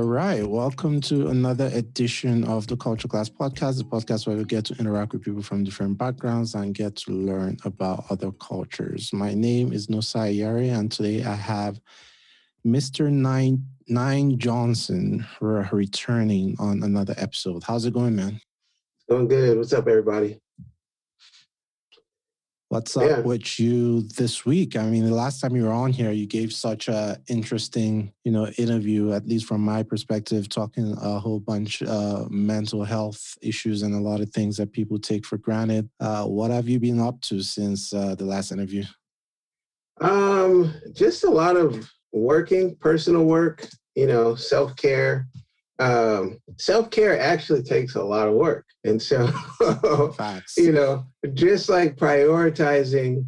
All right. Welcome to another edition of the Culture Class Podcast, the podcast where we get to interact with people from different backgrounds and get to learn about other cultures. My name is Nosai Yari, and today I have Mr. Nine Nine Johnson returning on another episode. How's it going, man? Going good. What's up, everybody? What's up yeah. with you this week? I mean, the last time you were on here, you gave such a interesting, you know, interview. At least from my perspective, talking a whole bunch uh, mental health issues and a lot of things that people take for granted. Uh, what have you been up to since uh, the last interview? Um, just a lot of working, personal work. You know, self care. Um, self care actually takes a lot of work. And so, you know, just like prioritizing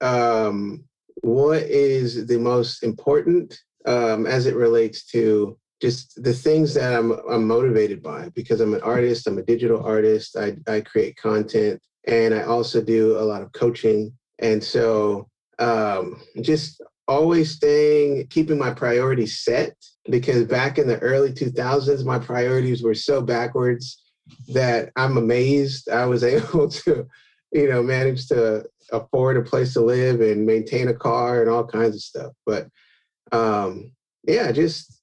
um, what is the most important um, as it relates to just the things that I'm, I'm motivated by because I'm an artist, I'm a digital artist, I, I create content, and I also do a lot of coaching. And so, um, just always staying, keeping my priorities set because back in the early 2000s, my priorities were so backwards that I'm amazed I was able to, you know, manage to afford a place to live and maintain a car and all kinds of stuff. But um, yeah, just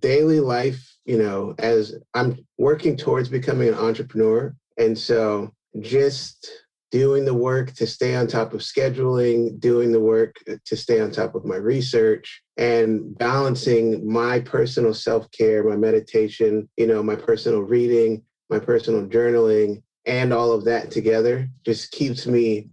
daily life, you know, as I'm working towards becoming an entrepreneur. And so just doing the work to stay on top of scheduling, doing the work to stay on top of my research, and balancing my personal self care, my meditation, you know, my personal reading, my personal journaling, and all of that together just keeps me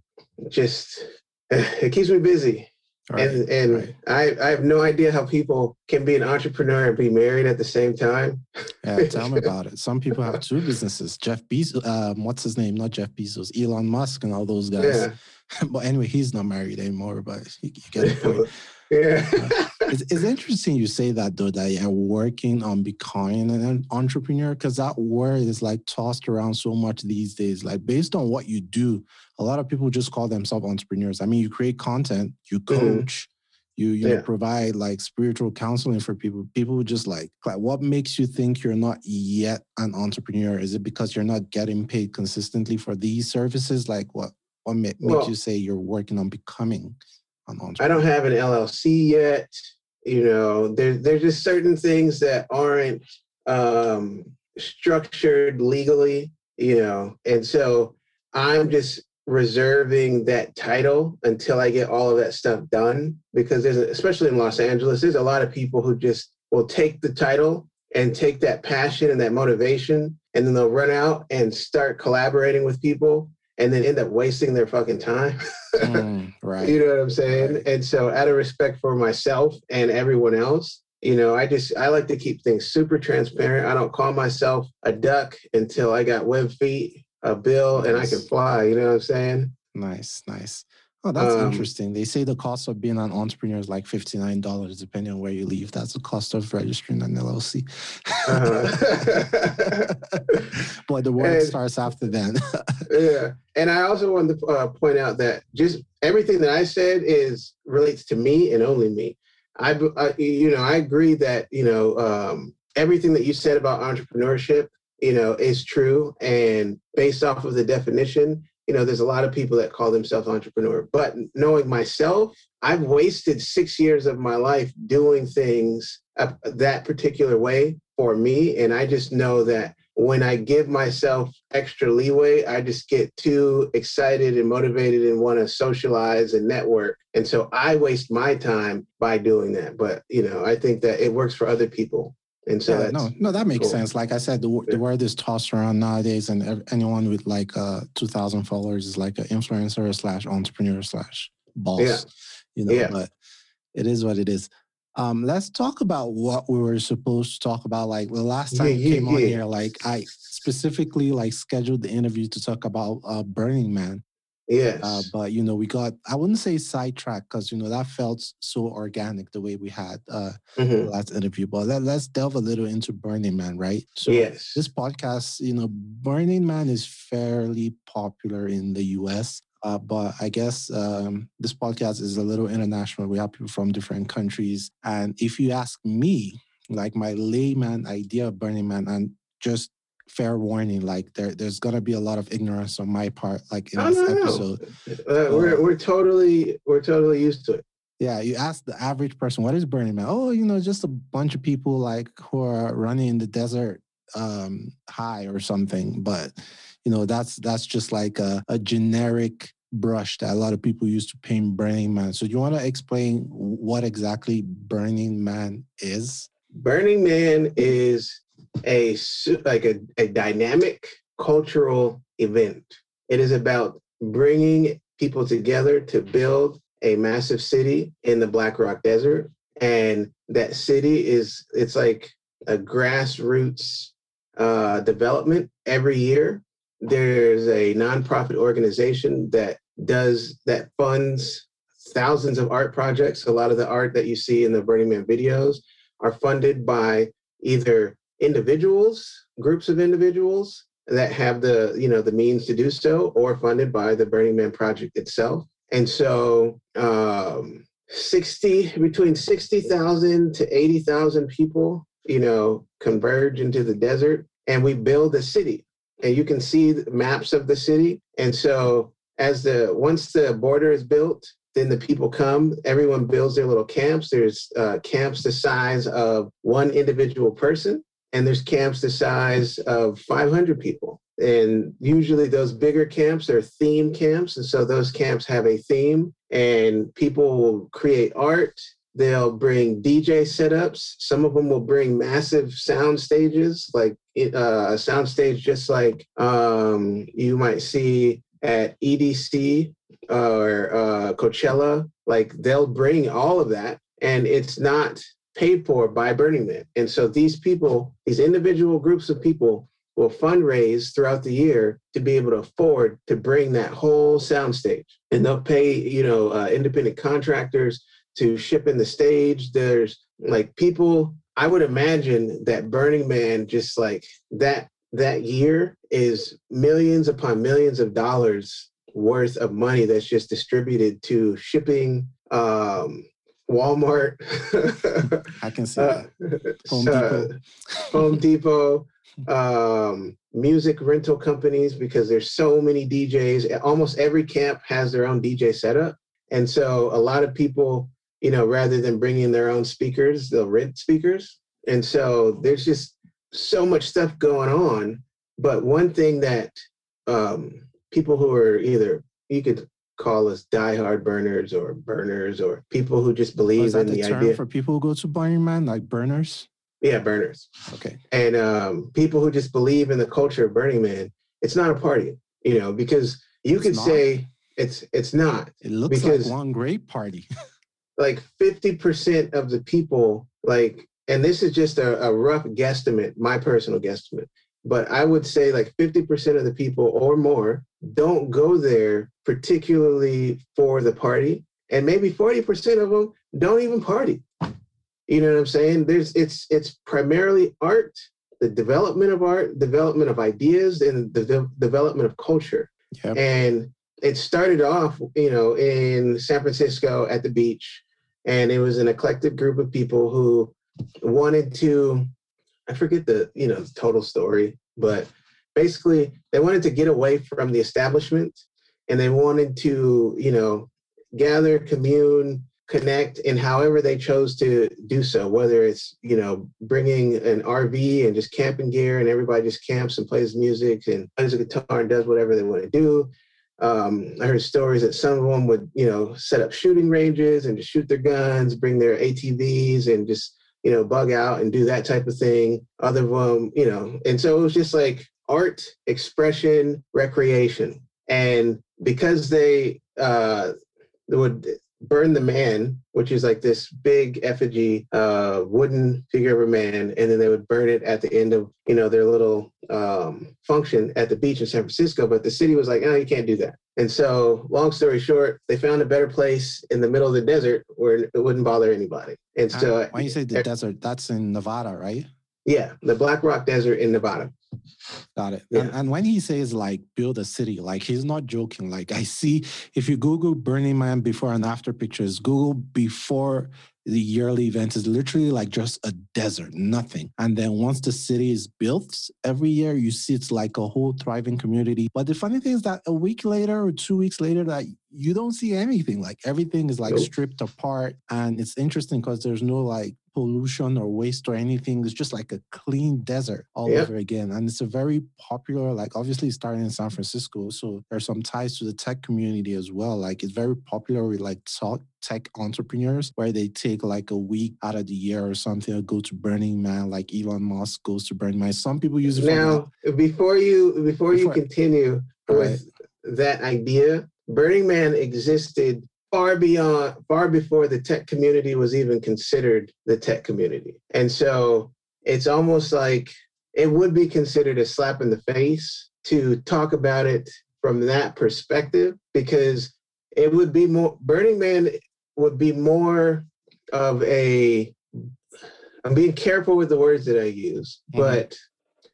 just it keeps me busy. Right, and and right. I, I have no idea how people can be an entrepreneur and be married at the same time. yeah, tell me about it. Some people have two businesses. Jeff Bezos, um, what's his name? Not Jeff Bezos, Elon Musk, and all those guys. Yeah. but anyway, he's not married anymore. But you, you get the point. Yeah. It's, it's, interesting you say that though, that you're working on becoming an entrepreneur because that word is like tossed around so much these days. Like based on what you do, a lot of people just call themselves entrepreneurs. I mean, you create content, you mm-hmm. coach, mm-hmm. you you yeah. know, provide like spiritual counseling for people. People just like like what makes you think you're not yet an entrepreneur? Is it because you're not getting paid consistently for these services? Like what what makes well, you say you're working on becoming an entrepreneur? I don't have an LLC yet. You know, there, there's just certain things that aren't um, structured legally, you know, and so I'm just reserving that title until I get all of that stuff done because there's, especially in Los Angeles, there's a lot of people who just will take the title and take that passion and that motivation and then they'll run out and start collaborating with people and then end up wasting their fucking time. mm, right. You know what I'm saying? Right. And so out of respect for myself and everyone else, you know, I just I like to keep things super transparent. I don't call myself a duck until I got web feet, a bill, nice. and I can fly. You know what I'm saying? Nice, nice. Oh, that's um, interesting. They say the cost of being an entrepreneur is like $59, depending on where you live. That's the cost of registering an LLC. Uh-huh. but the work and, starts after then. yeah. And I also wanted to uh, point out that just everything that I said is relates to me and only me. I, I you know, I agree that, you know, um, everything that you said about entrepreneurship, you know, is true. And based off of the definition, you know, there's a lot of people that call themselves entrepreneur. But knowing myself, I've wasted six years of my life doing things that particular way for me. And I just know that when I give myself extra leeway, I just get too excited and motivated and want to socialize and network. And so I waste my time by doing that. But, you know, I think that it works for other people. And so yeah, no, no, that makes cool. sense. Like I said, the, the word is tossed around nowadays, and anyone with like uh, two thousand followers is like an influencer slash entrepreneur slash boss. Yeah. You know, yeah. but it is what it is. Um, let's talk about what we were supposed to talk about. Like the last time yeah, you came on here, like I specifically like scheduled the interview to talk about uh, Burning Man. Yes. Uh, but you know, we got I wouldn't say sidetracked because you know that felt so organic the way we had uh mm-hmm. the last interview. But let, let's delve a little into Burning Man, right? So yes. this podcast, you know, Burning Man is fairly popular in the US. Uh, but I guess um, this podcast is a little international. We have people from different countries. And if you ask me, like my layman idea of Burning Man, and just fair warning, like there, there's gonna be a lot of ignorance on my part, like in this no, no. episode. Uh, we're we're totally we're totally used to it. Yeah, you ask the average person, what is Burning Man? Oh, you know, just a bunch of people like who are running in the desert um high or something. But you know, that's that's just like a, a generic brush that a lot of people use to paint Burning Man. So you want to explain what exactly Burning Man is? Burning Man is a like a, a dynamic cultural event. It is about bringing people together to build a massive city in the Black Rock Desert, and that city is it's like a grassroots uh, development every year. There's a nonprofit organization that does that funds thousands of art projects. A lot of the art that you see in the Burning Man videos are funded by either individuals, groups of individuals that have the you know the means to do so, or funded by the Burning Man project itself. And so, um, sixty between sixty thousand to eighty thousand people, you know, converge into the desert, and we build a city. And you can see maps of the city. And so, as the once the border is built, then the people come everyone builds their little camps there's uh, camps the size of one individual person and there's camps the size of 500 people. And usually those bigger camps are theme camps and so those camps have a theme and people will create art. They'll bring dj setups. Some of them will bring massive sound stages like uh, a sound stage just like um, you might see at edc or uh, Coachella, like they'll bring all of that, and it's not paid for by Burning Man. And so these people, these individual groups of people, will fundraise throughout the year to be able to afford to bring that whole soundstage, and they'll pay you know uh, independent contractors to ship in the stage. There's like people. I would imagine that Burning Man just like that that year is millions upon millions of dollars worth of money that's just distributed to shipping, um, Walmart, I can see uh, that. Home uh, Depot. Home Depot, um, music rental companies, because there's so many DJs. Almost every camp has their own DJ setup. And so a lot of people, you know, rather than bringing their own speakers, they'll rent speakers. And so there's just so much stuff going on. But one thing that um, people who are either you could call us diehard burners or burners or people who just Oh, believe is that in the the term idea. for people who go to Burning Man, like burners? yeah, burners. Okay. And um, people who just believe in the culture of Burning Man. It's not a party, you know, because you It's could not? say it's it's not. It looks Because- like one great party. Like 50% of the people, like, and this is just a, a rough guesstimate, my personal guesstimate, but I would say like 50% of the people or more don't go there particularly for the party. And maybe 40% of them don't even party. You know what I'm saying? There's it's it's primarily art, the development of art, development of ideas, and the de- development of culture. Yep. And it started off, you know, in San Francisco at the beach, and it was an eclectic group of people who wanted to, I forget the, you know, total story, but basically they wanted to get away from the establishment and they wanted to, you know, gather, commune, connect in however they chose to do so, whether it's, you know, bringing an RV and just camping gear and everybody just camps and plays music and plays a guitar and does whatever they want to do. Um, I heard stories that some of them would, you know, set up shooting ranges and just shoot their guns, bring their ATVs and just, you know, bug out and do that type of thing. Other of them, you know, and so it was just like art, expression, recreation. And because they uh, would burn the man, which is like this big effigy, uh, wooden figure of a man, and then they would burn it at the end of you know their little um, function at the beach in San Francisco. But the city was like, "Oh, you can't do that." And so, long story short, they found a better place in the middle of the desert where it wouldn't bother anybody. And so, Uh, when you say the desert, that's in Nevada, right? Yeah, the Black Rock Desert in Nevada. Got it. Yeah. And, and when he says like build a city, like he's not joking. Like I see, if you Google Burning Man before and after pictures, Google before the yearly event is literally like just a desert, nothing. And then once the city is built, every year you see it's like a whole thriving community. But the funny thing is that a week later or two weeks later, that you don't see anything. Like everything is like nope. stripped apart. And it's interesting because there's no like pollution or waste or anything. It's just like a clean desert all yep. over again. And it's a very popular, like obviously starting in San Francisco. So there's some ties to the tech community as well. Like it's very popular with like talk tech entrepreneurs where they take like a week out of the year or something or go to Burning Man, like Elon Musk goes to Burning Man. Some people use it now. before you before, before you continue with right. that idea, Burning Man existed far beyond, far before the tech community was even considered the tech community. And so it's almost like it would be considered a slap in the face to talk about it from that perspective because it would be more, Burning Man would be more of a, I'm being careful with the words that I use, mm-hmm. but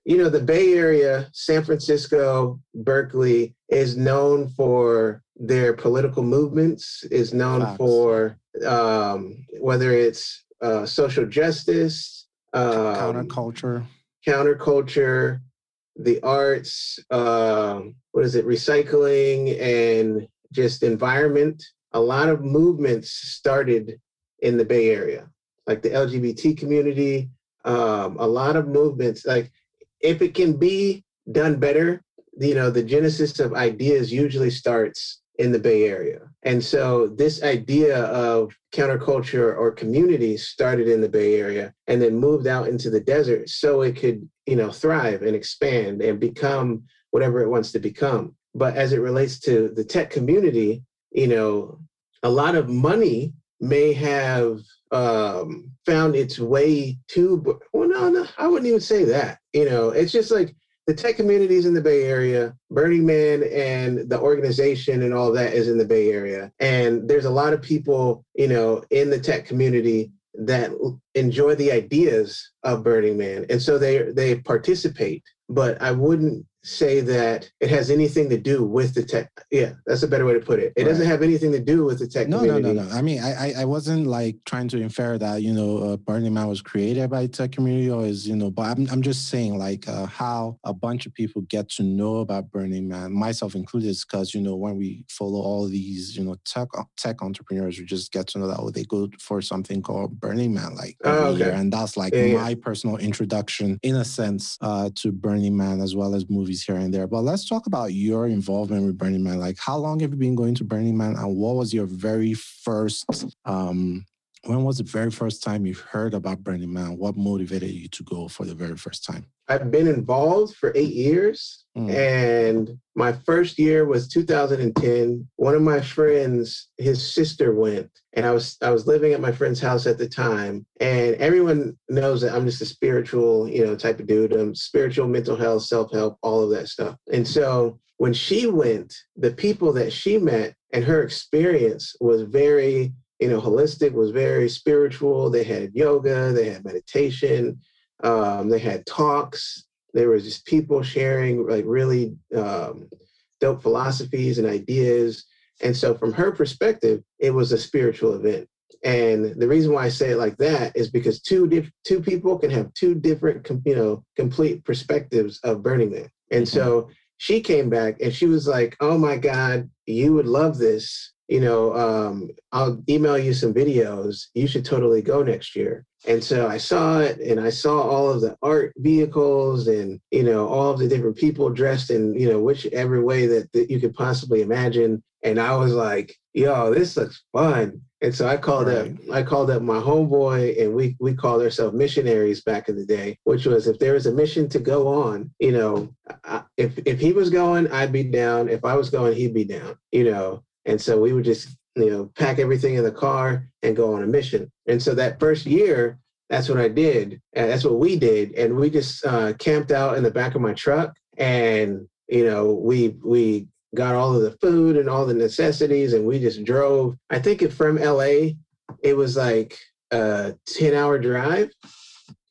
you know, the Bay Area, San Francisco, Berkeley is known for their political movements, is known for um, whether it's uh, social justice, um, counterculture, counterculture, the arts, uh, what is it, recycling, and just environment. A lot of movements started in the Bay Area, like the LGBT community. Um, a lot of movements, like if it can be done better, you know, the genesis of ideas usually starts in the Bay Area. And so this idea of counterculture or community started in the Bay Area and then moved out into the desert so it could, you know, thrive and expand and become whatever it wants to become. But as it relates to the tech community, you know, a lot of money may have um, found its way to, well, no, no, I wouldn't even say that. You know, it's just like the tech communities in the Bay Area, Burning Man and the organization and all that is in the Bay Area. And there's a lot of people, you know, in the tech community that enjoy the ideas of Burning Man. And so they they participate. But I wouldn't say that it has anything to do with the tech. Yeah, that's a better way to put it. It right. doesn't have anything to do with the tech. No, community. no, no, no. I mean, I, I wasn't like trying to infer that you know uh, Burning Man was created by tech community or is you know, but I'm I'm just saying like uh, how a bunch of people get to know about Burning Man, myself included, because you know when we follow all these you know tech tech entrepreneurs, we just get to know that oh, they go for something called Burning Man like oh, okay. year, and that's like yeah, my yeah. personal introduction in a sense uh, to Burning Man as well as movies here and there. But let's talk about your involvement with Burning Man. Like, how long have you been going to Burning Man, and what was your very first? Um, when was the very first time you heard about Burning Man? What motivated you to go for the very first time? I've been involved for eight years. Mm. And my first year was 2010. One of my friends, his sister went, and I was I was living at my friend's house at the time. And everyone knows that I'm just a spiritual, you know, type of dude. I'm spiritual, mental health, self help, all of that stuff. And so when she went, the people that she met and her experience was very you know, holistic was very spiritual. They had yoga, they had meditation, um, they had talks. There was just people sharing like really um, dope philosophies and ideas. And so, from her perspective, it was a spiritual event. And the reason why I say it like that is because two diff- two people can have two different, com- you know, complete perspectives of Burning Man. And mm-hmm. so she came back and she was like, "Oh my God, you would love this you know, um, I'll email you some videos. You should totally go next year. And so I saw it and I saw all of the art vehicles and, you know, all of the different people dressed in, you know, whichever way that, that you could possibly imagine. And I was like, yo, this looks fun. And so I called right. up, I called up my homeboy and we, we called ourselves missionaries back in the day, which was if there was a mission to go on, you know, I, if, if he was going, I'd be down. If I was going, he'd be down, you know, and so we would just, you know, pack everything in the car and go on a mission. And so that first year, that's what I did. And that's what we did. And we just uh, camped out in the back of my truck and, you know, we, we got all of the food and all the necessities and we just drove. I think it from LA, it was like a 10 hour drive.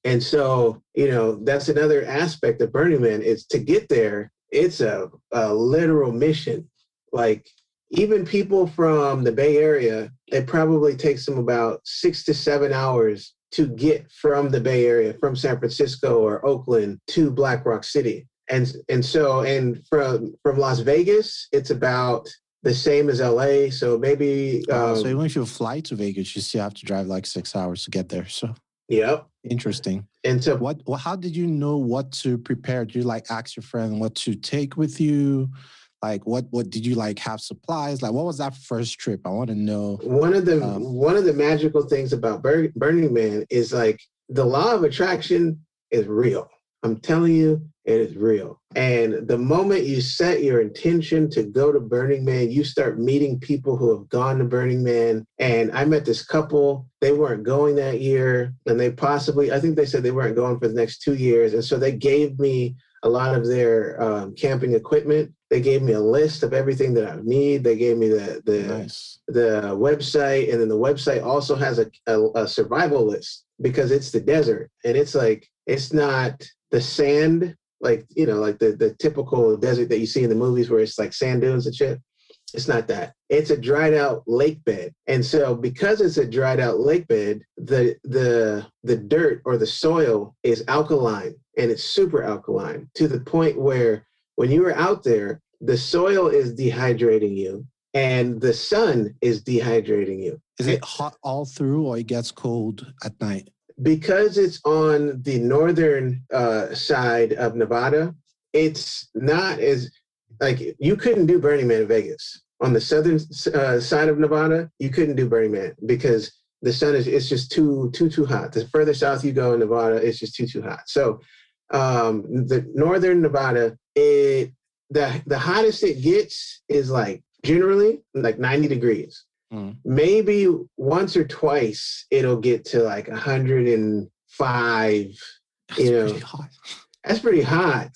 And so, you know, that's another aspect of Burning Man is to get there, it's a, a literal mission. Like even people from the Bay Area, it probably takes them about six to seven hours to get from the Bay Area, from San Francisco or Oakland to Black Rock City. And and so and from from Las Vegas, it's about the same as LA. So maybe um, so even if you fly to Vegas, you still have to drive like six hours to get there. So Yep. Interesting. And so what well, how did you know what to prepare? Did you like ask your friend what to take with you? Like what what did you like have supplies? Like what was that first trip? I want to know. One of the um, one of the magical things about Bur- Burning Man is like the law of attraction is real. I'm telling you, it is real. And the moment you set your intention to go to Burning Man, you start meeting people who have gone to Burning Man. And I met this couple, they weren't going that year. And they possibly, I think they said they weren't going for the next two years. And so they gave me a lot of their um, camping equipment. They gave me a list of everything that I need. They gave me the the, nice. the website, and then the website also has a, a, a survival list because it's the desert, and it's like it's not the sand, like you know, like the the typical desert that you see in the movies where it's like sand dunes and shit. It's not that. It's a dried out lake bed. And so because it's a dried out lake bed, the the the dirt or the soil is alkaline and it's super alkaline to the point where when you are out there, the soil is dehydrating you and the sun is dehydrating you. Is it hot all through or it gets cold at night? because it's on the northern uh, side of Nevada, it's not as like you couldn't do Burning Man in Vegas. On the southern uh, side of Nevada, you couldn't do Burning Man because the sun is it's just too too too hot. The further south you go in Nevada, it's just too too hot. So um, the northern Nevada, it the the hottest it gets is like generally like 90 degrees. Mm. Maybe once or twice it'll get to like 105. That's you know, pretty that's pretty hot.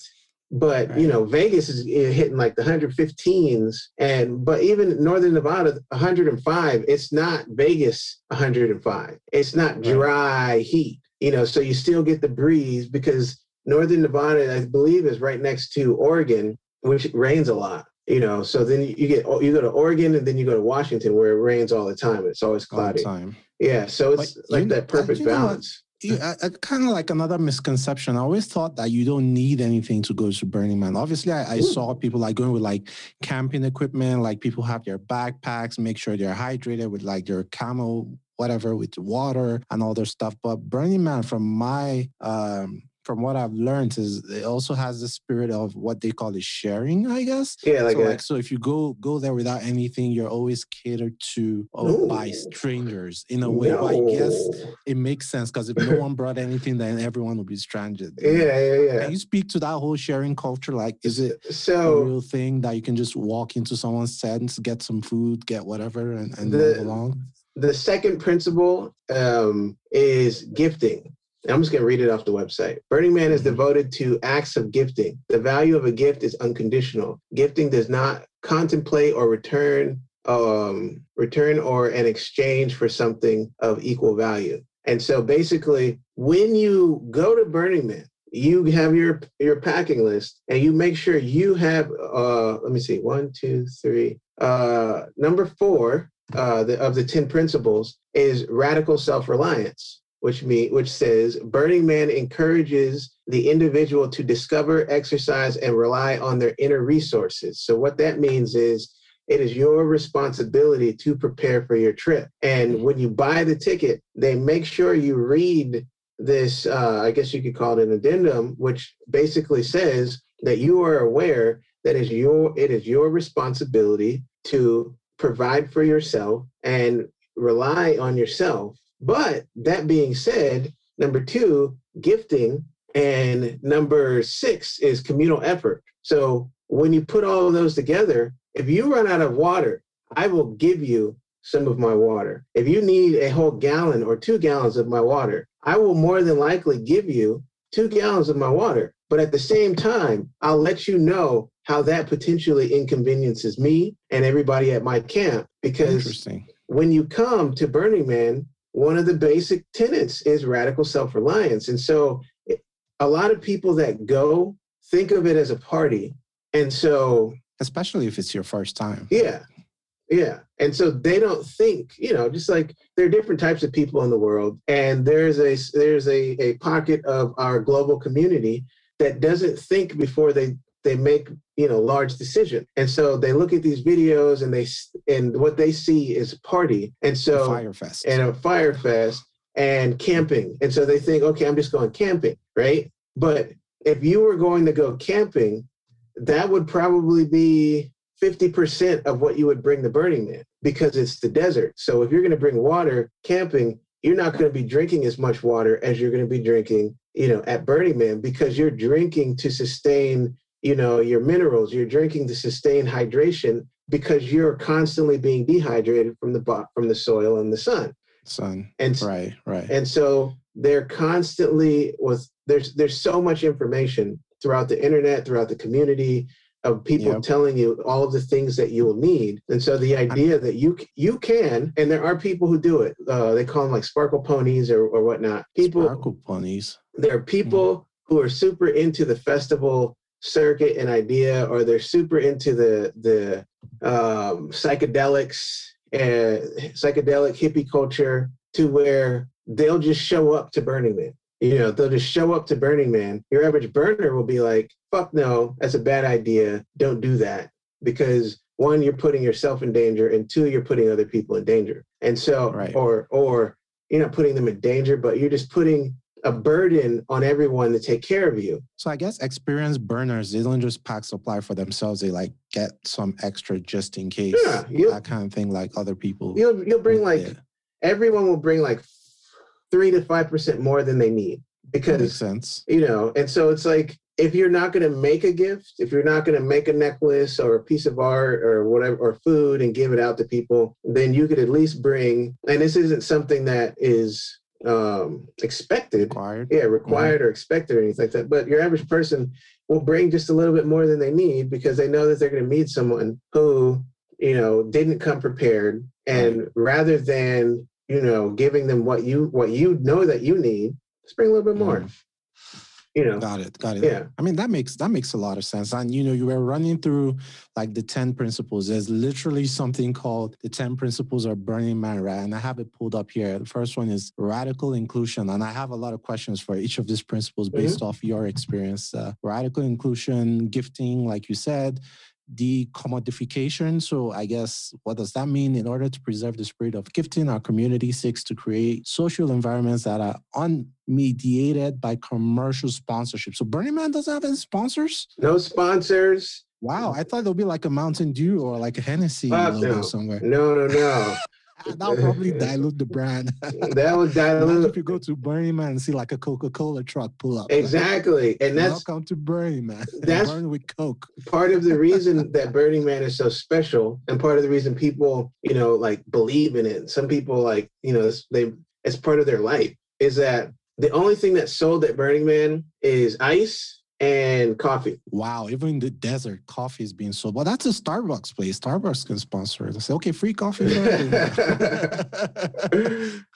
But right. you know, Vegas is hitting like the 115s, and but even Northern Nevada, 105. It's not Vegas 105. It's not dry right. heat. You know, so you still get the breeze because Northern Nevada, I believe, is right next to Oregon, which rains a lot you know so then you get oh, you go to oregon and then you go to washington where it rains all the time it's always cloudy yeah so it's but like you, that perfect balance yeah, uh, uh, kind of like another misconception. I always thought that you don't need anything to go to Burning Man. Obviously, I, I hmm. saw people like going with like camping equipment, like people have their backpacks, make sure they're hydrated with like their camel, whatever, with water and all their stuff. But Burning Man, from my um, from what I've learned is it also has the spirit of what they call the sharing, I guess. Yeah, like, so, a, like so if you go go there without anything, you're always catered to oh, by strangers in a way. No. I guess it makes sense because if no one brought anything, then everyone will be stranded. Yeah, yeah, yeah. Can you speak to that whole sharing culture? Like, is it so a real thing that you can just walk into someone's tent, get some food, get whatever, and, and the, move along? The second principle um, is gifting. I'm just going to read it off the website. Burning Man is devoted to acts of gifting. The value of a gift is unconditional. Gifting does not contemplate or return um, return or an exchange for something of equal value. And so basically, when you go to Burning Man, you have your your packing list and you make sure you have uh let me see one two three uh number four uh the, of the 10 principles is radical self-reliance which mean which says Burning Man encourages the individual to discover, exercise, and rely on their inner resources. So what that means is it is your responsibility to prepare for your trip. And when you buy the ticket, they make sure you read this, uh, I guess you could call it an addendum, which basically says that you are aware that is your it is your responsibility to provide for yourself and rely on yourself but that being said, number two, gifting, and number six is communal effort. So when you put all of those together, if you run out of water, I will give you some of my water. If you need a whole gallon or two gallons of my water, I will more than likely give you two gallons of my water. But at the same time, I'll let you know how that potentially inconveniences me and everybody at my camp. Because when you come to Burning Man, one of the basic tenets is radical self reliance. And so a lot of people that go think of it as a party. And so, especially if it's your first time. Yeah. Yeah. And so they don't think, you know, just like there are different types of people in the world. And there's a there's a, a pocket of our global community that doesn't think before they they make you know large decision. And so they look at these videos and they and what they see is party. And so Fyre Fest. and a Fyre Fest and camping. And so they think okay i'm just going camping right? But if you were going to go camping that would probably be 50% of what you would bring the burning man because it's the desert. So if you're going to bring water camping you're not going to be drinking as much water as you're going to be drinking you know at burning man because you're drinking to sustain you know your minerals you're drinking to sustain hydration because you're constantly being dehydrated from the from the soil and the sun. Sun and right right. and so they're constantly with there's there's so much information throughout the internet throughout the community of people yep. telling you all of the things that you'll need. And so the idea that you you can and there are people who do it uh, they call them like sparkle ponies or, or whatnot. People sparkle ponies. There are people mm. who are super into the festival circuit and idea, or they're super into the the um, psychedelics and psychedelic hippie culture, to where they'll just show up to Burning Man. You know, they'll just show up to Burning Man. Your average burner will be like, "Fuck no, that's a bad idea. Don't do that," because one, you're putting yourself in danger, and two, you're putting other people in danger. And so, right. or or you're not putting them in danger, but you're just putting a burden on everyone to take care of you. So I guess experienced burners, they don't just pack supply for themselves. They like get some extra just in case. Yeah, that kind of thing, like other people. You'll you'll bring like everyone will bring like three to five percent more than they need because sense. You know, and so it's like if you're not going to make a gift, if you're not going to make a necklace or a piece of art or whatever, or food and give it out to people, then you could at least bring, and this isn't something that is um, expected. Required. Yeah, required mm-hmm. or expected or anything like that. But your average person will bring just a little bit more than they need because they know that they're going to meet someone who, you know, didn't come prepared. And rather than, you know, giving them what you what you know that you need, just bring a little bit more. You know got it got it. yeah. I mean that makes that makes a lot of sense and you know you were running through like the 10 principles. There's literally something called the 10 principles of burning man right and i have it pulled up here. The first one is radical inclusion and i have a lot of questions for each of these principles based mm-hmm. off your experience. Uh, radical inclusion gifting like you said decommodification. So I guess what does that mean? In order to preserve the spirit of gifting, our community seeks to create social environments that are unmediated by commercial sponsorship. So Burning Man doesn't have any sponsors? No sponsors. Wow, I thought would be like a Mountain Dew or like a Hennessy no. somewhere. No, no, no. That'll probably dilute the brand. that would dilute. If you go to Burning Man and see like a Coca Cola truck pull up. Exactly, and that's welcome to Burning Man. That's burn with Coke. Part of the reason that Burning Man is so special, and part of the reason people, you know, like believe in it. Some people like, you know, they it's part of their life. Is that the only thing that sold at Burning Man is ice and coffee. Wow, even in the desert, coffee is being sold. Well, that's a Starbucks place. Starbucks can sponsor it. They say, okay, free coffee.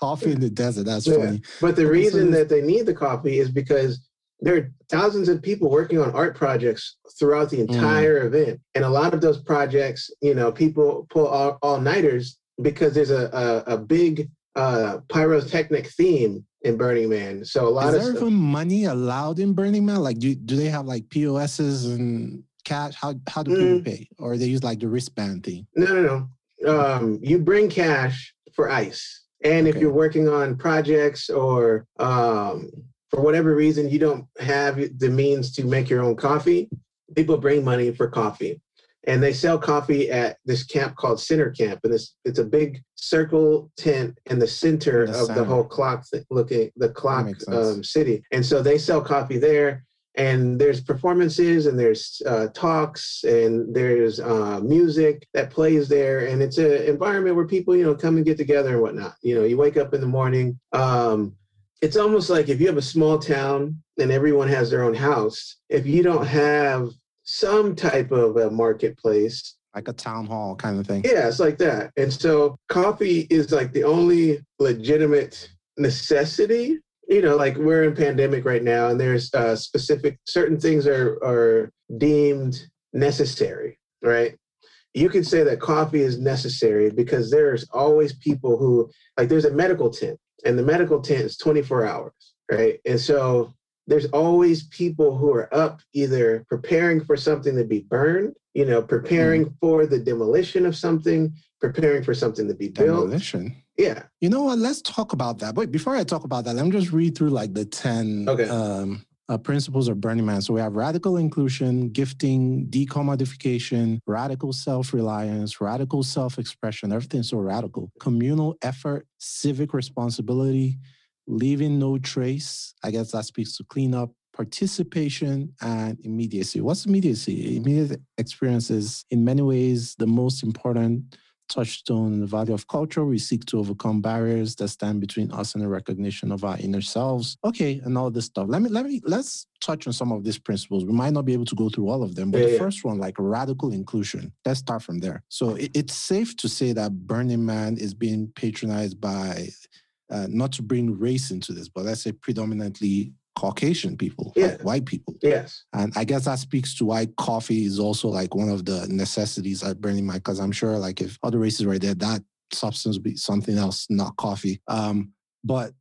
coffee in the desert. That's yeah. funny. But the reason that they need the coffee is because there are thousands of people working on art projects throughout the mm. entire mm. event. And a lot of those projects, you know, people pull all, all nighters because there's a, a, a big uh, pyrotechnic theme in Burning Man. So a lot Is of there even money allowed in Burning Man? Like, do do they have like POSs and cash? How how do mm. people pay, or they use like the wristband thing? No, no, no. Um, you bring cash for ice, and okay. if you're working on projects or um, for whatever reason you don't have the means to make your own coffee, people bring money for coffee and they sell coffee at this camp called Center Camp, and it's it's a big circle tent in the center the of center. the whole clock looking the clock um, city, and so they sell coffee there. And there's performances and there's uh, talks and there's uh, music that plays there, and it's an environment where people you know come and get together and whatnot. You know, you wake up in the morning. Um, it's almost like if you have a small town and everyone has their own house, if you don't have some type of a marketplace. Like a town hall kind of thing. Yeah it's like that. And so coffee is like the only legitimate necessity. You know like we're in pandemic right now and there's uh, specific certain things are are deemed necessary right? You could say that coffee is necessary because there's always people who like there's a medical tent and the medical tent is 24 hours right? And so there's always people who are up either preparing for something to be burned you know preparing mm. for the demolition of something preparing for something to be built demolition yeah you know what let's talk about that but before i talk about that let me just read through like the 10 okay. um uh, principles of Burning Man. So we have radical inclusion, gifting, decommodification, radical self-reliance, radical self-expression, everything's so radical. Communal effort, civic responsibility, leaving no trace. I guess that speaks to cleanup, participation, and immediacy. What's immediacy? Immediate experience is in many ways the most important touchstone in the value of culture. We seek to overcome barriers that stand between us and the recognition of our inner selves. Okay, and all this stuff. Let me let me let's touch on some of these principles. We might not be able to go through all of them, but yeah, the yeah. first one, like radical inclusion, let's start from there. So it, it's safe to say that Burning Man is being patronized by uh, not to bring race into this, but let's say predominantly Caucasian people, yeah. like white people. Yes. And I guess that speaks to why coffee is also like one of the necessities at Burning Man, because I'm sure like if other races were there, that substance would be something else, not coffee. Um, but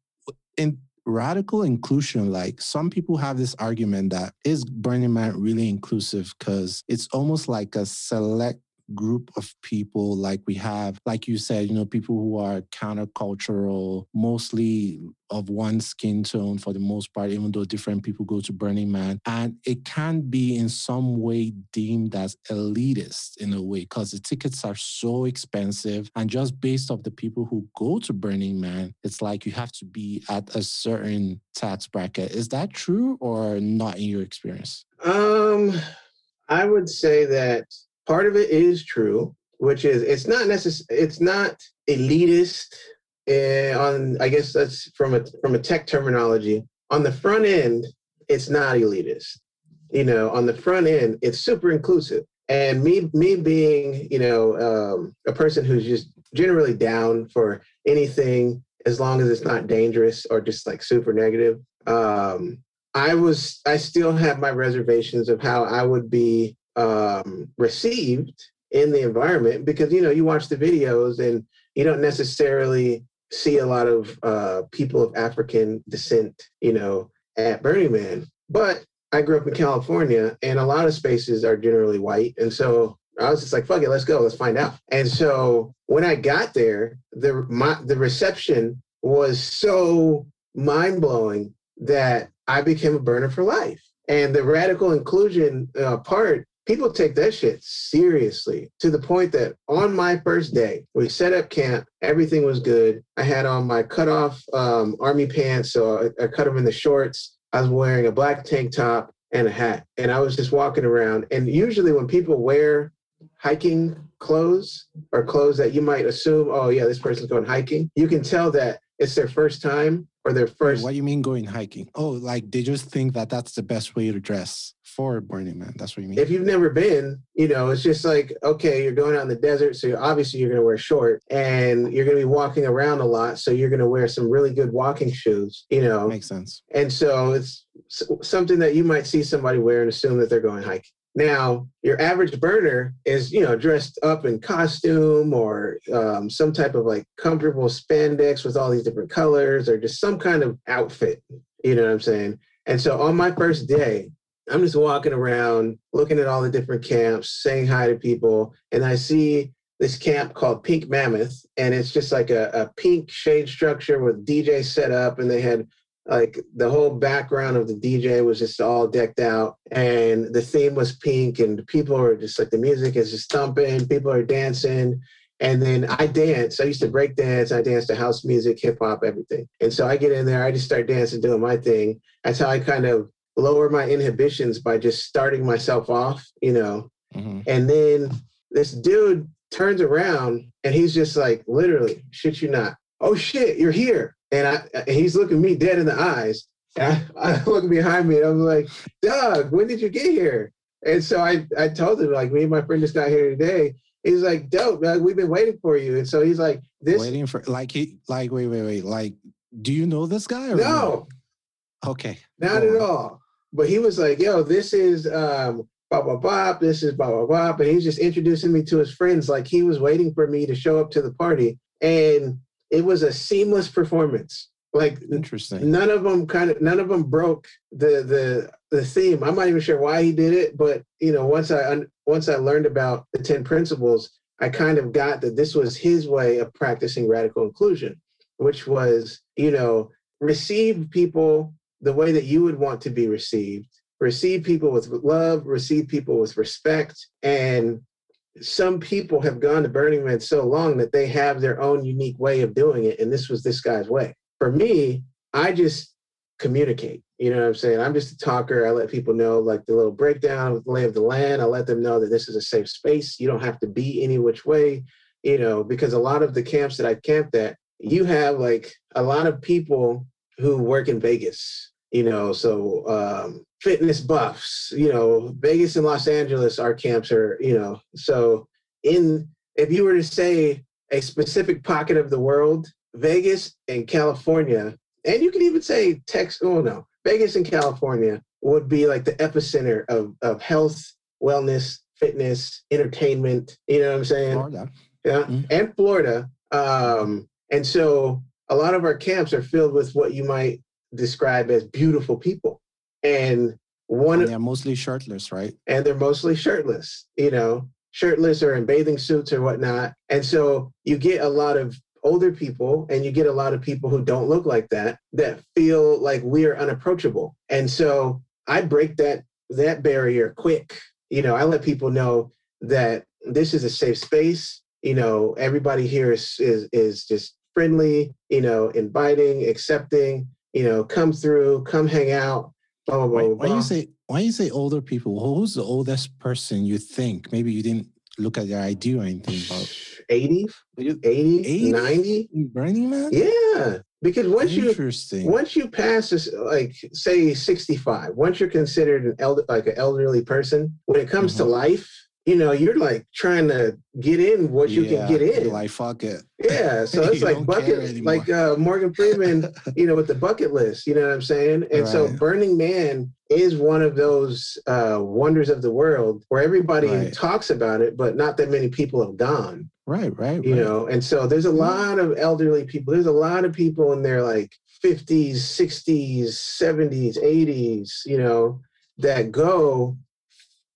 in radical inclusion, like some people have this argument that is Burning Man really inclusive because it's almost like a select group of people like we have like you said you know people who are countercultural mostly of one skin tone for the most part even though different people go to burning man. And it can be in some way deemed as elitist in a way because the tickets are so expensive. And just based off the people who go to burning man it's like you have to be at a certain tax bracket. Is that true or not in your experience? Um i would say that part of it is true, which is it's not necessary. It's not elitist. Uh, on I guess that's from a from a tech terminology. On the front end, it's not elitist. You know, on the front end, it's super inclusive. And me me being you know um, a person who's just generally down for anything as long as it's not dangerous or just like super negative. Um, I was I still have my reservations of how I would be um, received in the environment because you know you watch the videos and you don't necessarily see a lot of uh, people of African descent, you know, at Burning Man. But I grew up in California, and a lot of spaces are generally white, and so I was just like, "Fuck it, let's go, let's find out." And so when I got there, the my, the reception was so mind blowing that I became a burner for life. And the radical inclusion uh, part people take that shit seriously to the point that on my first day, we set up camp, everything was good. I had on my cut off um, army pants, so I, I cut them in the shorts. I was wearing a black tank top and a hat, and I was just walking around. And usually, when people wear hiking clothes or clothes that you might assume, oh, yeah, this person's going hiking, you can tell that it's their first time or their first. What do you mean going hiking? Oh, like they just think that that's the best way to dress for Burning Man. That's what you mean. If you've never been, you know, it's just like okay, you're going out in the desert, so obviously you're going to wear short, and you're going to be walking around a lot, so you're going to wear some really good walking shoes. You know, makes sense. And so it's something that you might see somebody wear and assume that they're going hiking. Now, your average burner is, you know, dressed up in costume or um, some type of like comfortable spandex with all these different colors or just some kind of outfit. You know what I'm saying? And so on my first day, I'm just walking around looking at all the different camps, saying hi to people, and I see this camp called Pink Mammoth, and it's just like a, a pink shade structure with DJ set up, and they had like the whole background of the DJ was just all decked out and the theme was pink and people are just like the music is just thumping, people are dancing. And then I dance. I used to break dance. I danced to house music, hip hop, everything. And so I get in there, I just start dancing, doing my thing. That's how I kind of lower my inhibitions by just starting myself off, you know. Mm-hmm. And then this dude turns around and he's just like, literally, shit you not. Oh shit, you're here and I and he's looking me dead in the eyes. And I, I look behind me and I'm like, Doug, when did you get here? And so I, I told him, like, me and my friend just got here today. He's like, dope, Doug, we've been waiting for you. And so he's like, this waiting for like he like wait, wait, wait. Like, do you know this guy? no. no? Okay. Not at all. But he was like, yo, this is um blah blah blah. This is blah blah blah. But he's just introducing me to his friends like he was waiting for me to show up to the party, and it was a seamless performance. Like interesting. None of them kind of none of them broke the the the theme. I'm not even sure why he did it, but you know, once I once I learned about the ten principles, I kind of got that this was his way of practicing radical inclusion, which was you know receive people the way that you would want to be received, receive people with love, receive people with respect, and some people have gone to Burning Man so long that they have their own unique way of doing it, and this was this guy's way for me, I just communicate. You know what I'm saying? I'm just a talker. I let people know like the little breakdown of the lay of the land. I let them know that this is a safe space. You don't have to be any which way, you know, because a lot of the camps that I camped at, you have like a lot of people who work in Vegas, you know, so um, fitness buffs, you know, Vegas and Los Angeles, our camps are, you know, so in, if you were to say a specific pocket of the world Vegas and California, and you can even say Texas, oh no, Vegas and California would be like the epicenter of, of health, wellness, fitness, entertainment. You know what I'm saying? Florida. Yeah. Mm-hmm. And Florida. Um, and so a lot of our camps are filled with what you might describe as beautiful people. And one and they're mostly shirtless, right? And they're mostly shirtless, you know, shirtless or in bathing suits or whatnot. And so you get a lot of older people and you get a lot of people who don't look like that that feel like we're unapproachable and so i break that that barrier quick you know i let people know that this is a safe space you know everybody here is is, is just friendly you know inviting accepting you know come through come hang out blah blah blah, why, why you say why you say older people who's the oldest person you think maybe you didn't look at their ID or anything about 80, 80, 80? 90. Burning Man? Yeah. Because once you once you pass this, like say 65, once you're considered an elder like an elderly person, when it comes mm-hmm. to life, you know, you're like trying to get in what you can get in. Like fuck it. Yeah. So it's like bucket like uh, Morgan Freeman, you know, with the bucket list, you know what I'm saying? And right. so Burning Man is one of those uh, wonders of the world where everybody right. talks about it, but not that many people have gone. Right, right. You right. know, and so there's a lot of elderly people. There's a lot of people in their like 50s, 60s, 70s, 80s, you know, that go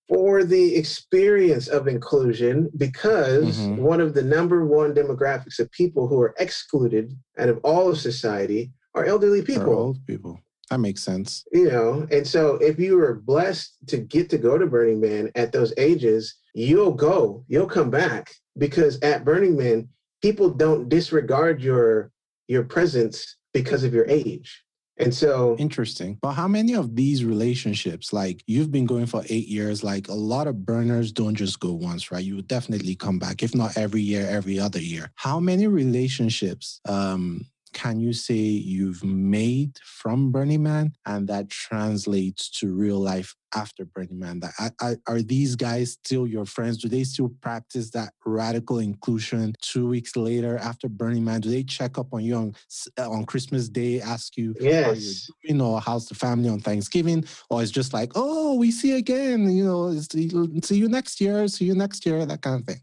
for the experience of inclusion because mm-hmm. one of the number one demographics of people who are excluded out of all of society are elderly people. Old people. That makes sense. You know, and so if you were blessed to get to go to Burning Man at those ages, you'll go, you'll come back because at Burning Man, people don't disregard your your presence because of your age. And so interesting. But how many of these relationships, like you've been going for eight years, like a lot of burners don't just go once, right? You definitely come back, if not every year, every other year. How many relationships um can you say you've made from Burning Man and that translates to real life after Burning Man? That are, are these guys still your friends? Do they still practice that radical inclusion two weeks later after Burning Man? Do they check up on you on on Christmas Day, ask you yes. doing, or how's the family on Thanksgiving, or it's just like, oh, we see again, you know, see you next year, see you next year, that kind of thing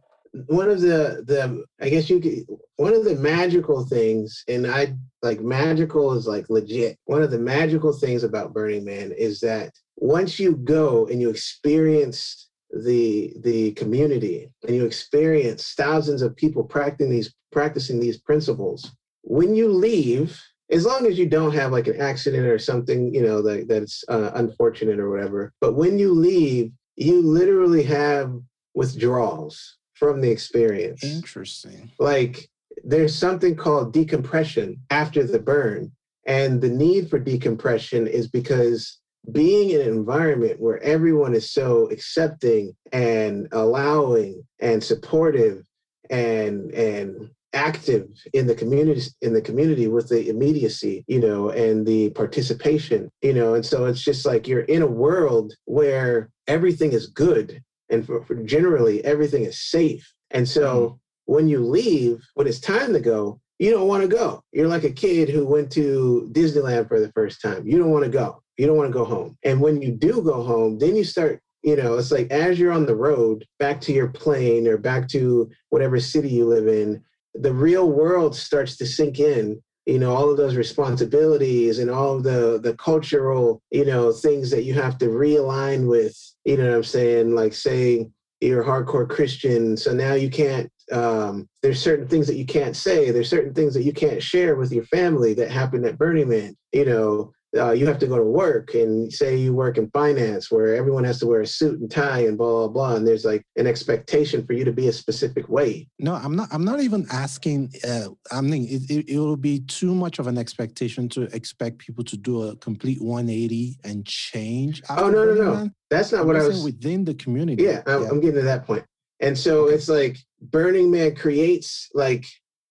one of the the I guess you could one of the magical things, and I like magical is like legit. One of the magical things about Burning Man is that once you go and you experience the the community and you experience thousands of people practicing these practicing these principles, when you leave, as long as you don't have like an accident or something, you know, that that's uh, unfortunate or whatever. But when you leave, you literally have withdrawals from the experience. Interesting. Like there's something called decompression after the burn. And the need for decompression is because being in an environment where everyone is so accepting and allowing and supportive and and active in the community in the community with the immediacy you know and the participation you know and so it's just like you're in a world where everything is good and for, for generally everything is safe. And so mm-hmm. when you leave, when it's time to go, you don't want to go. You're like a kid who went to Disneyland for the first time. You don't want to go. You don't want to go home. And when you do go home, then you start you know, it's like as you're on the road back to your plane or back to whatever city you live in, the real world starts to sink in you know all of those responsibilities and all of the the cultural you know things that you have to realign with you know what i'm saying? Like say you're a hardcore christian so now you can't um, there's certain things that you can't say there's certain things that you can't share with your family that happened at burning man you know uh, you have to go to work and say you work in finance where everyone has to wear a suit and tie and blah blah blah and there's like an expectation for you to be a specific way. No i'm not i'm not even asking uh, i mean it, it, it will be too much of an expectation to expect people to do a complete 180 and change oh no no no. that's not I'm what i was within the community. Yeah I'm, yeah. I'm getting to that point. point. And so okay. it's like burning man creates like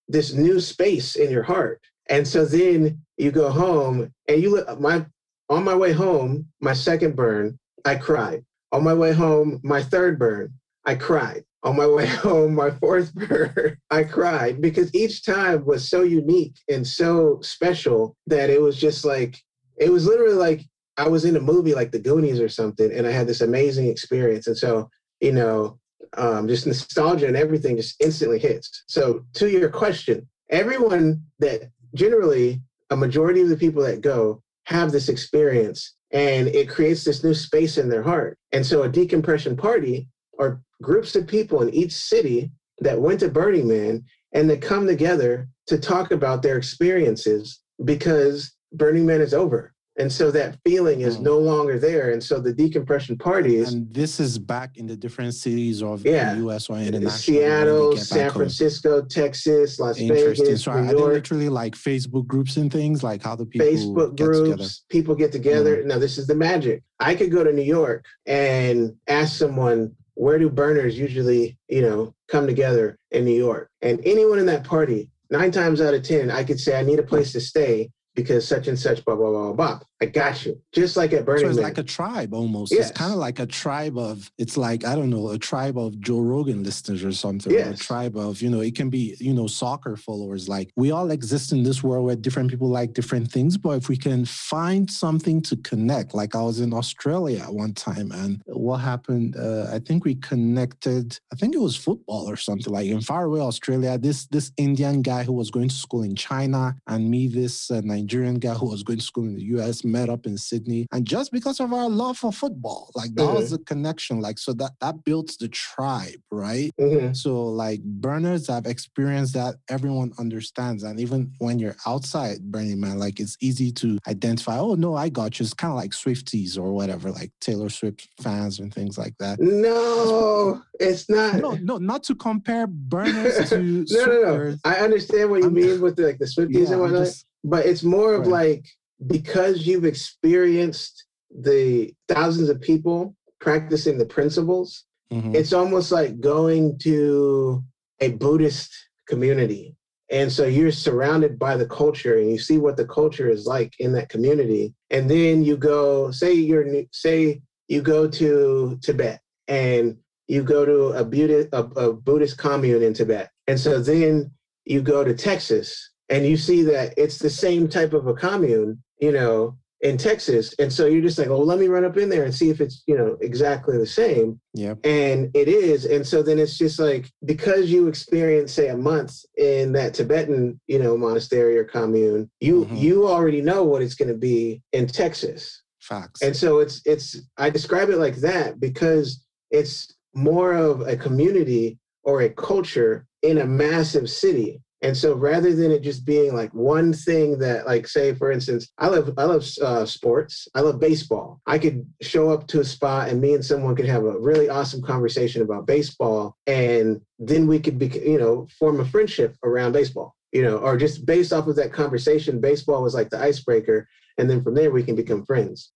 this new space in your heart and so then you go home and you look my on my way home, my second burn, I cried. On my way home, my third burn, I cried. On my way home, my fourth burn, I cried because each time was so unique and so special that it was just like it was literally like I was in a movie like The Goonies or something, and I had this amazing experience. And so, you know, um, just nostalgia and everything just instantly hits. So, to your question, everyone that generally a majority of the people that go have this experience and it creates this new space in their heart. And so a decompression party are groups of people in each city that went to Burning Man and they come together to talk about their experiences because Burning Man is over. And so that feeling is mm. no longer there. And so the decompression parties. And this is back in the different cities of yeah, the US or international. Seattle, San Francisco, home. Texas, Las Vegas. So New are York. literally like Facebook groups and things? Like how the people Facebook get groups, together? people get together. Mm. Now this is the magic. I could go to New York and ask someone, where do burners usually, you know, come together in New York? And anyone in that party, nine times out of 10, I could say, I need a place to stay because such and such, blah, blah, blah, blah. I got you. Just like at Burning So it's Man. like a tribe almost. Yes. It's kind of like a tribe of, it's like, I don't know, a tribe of Joe Rogan listeners or something. Yes. Or a tribe of, you know, it can be, you know, soccer followers. Like we all exist in this world where different people like different things. But if we can find something to connect, like I was in Australia one time and what happened, uh, I think we connected, I think it was football or something like in faraway Australia, this, this Indian guy who was going to school in China and me, this uh, Nigerian guy who was going to school in the US met up in Sydney. And just because of our love for football, like that mm-hmm. was the connection. Like, so that that builds the tribe, right? Mm-hmm. So like burners have experienced that everyone understands. And even when you're outside Burning Man, like it's easy to identify, oh no, I got you. It's kind of like Swifties or whatever, like Taylor Swift fans and things like that. No, it's not. No, no, not to compare burners to no, no, no. I understand what you I'm, mean with the, like the Swifties yeah, and whatnot. Just, but it's more of right. like because you've experienced the thousands of people practicing the principles, mm-hmm. it's almost like going to a Buddhist community. And so you're surrounded by the culture and you see what the culture is like in that community. And then you go, say you're say you go to Tibet and you go to a Buddhist, a, a Buddhist commune in Tibet. And so then you go to Texas and you see that it's the same type of a commune, you know, in Texas. And so you're just like, oh, let me run up in there and see if it's, you know, exactly the same. Yeah. And it is. And so then it's just like, because you experience, say, a month in that Tibetan, you know, monastery or commune, you mm-hmm. you already know what it's going to be in Texas. Facts. And so it's it's I describe it like that because it's more of a community or a culture in a massive city and so rather than it just being like one thing that like say for instance, I love I love uh, sports. I love baseball. I could show up to a spot and me and someone could have a really awesome conversation about baseball and then we could be you know form a friendship around baseball. You know, or just based off of that conversation, baseball was like the icebreaker and then from there we can become friends.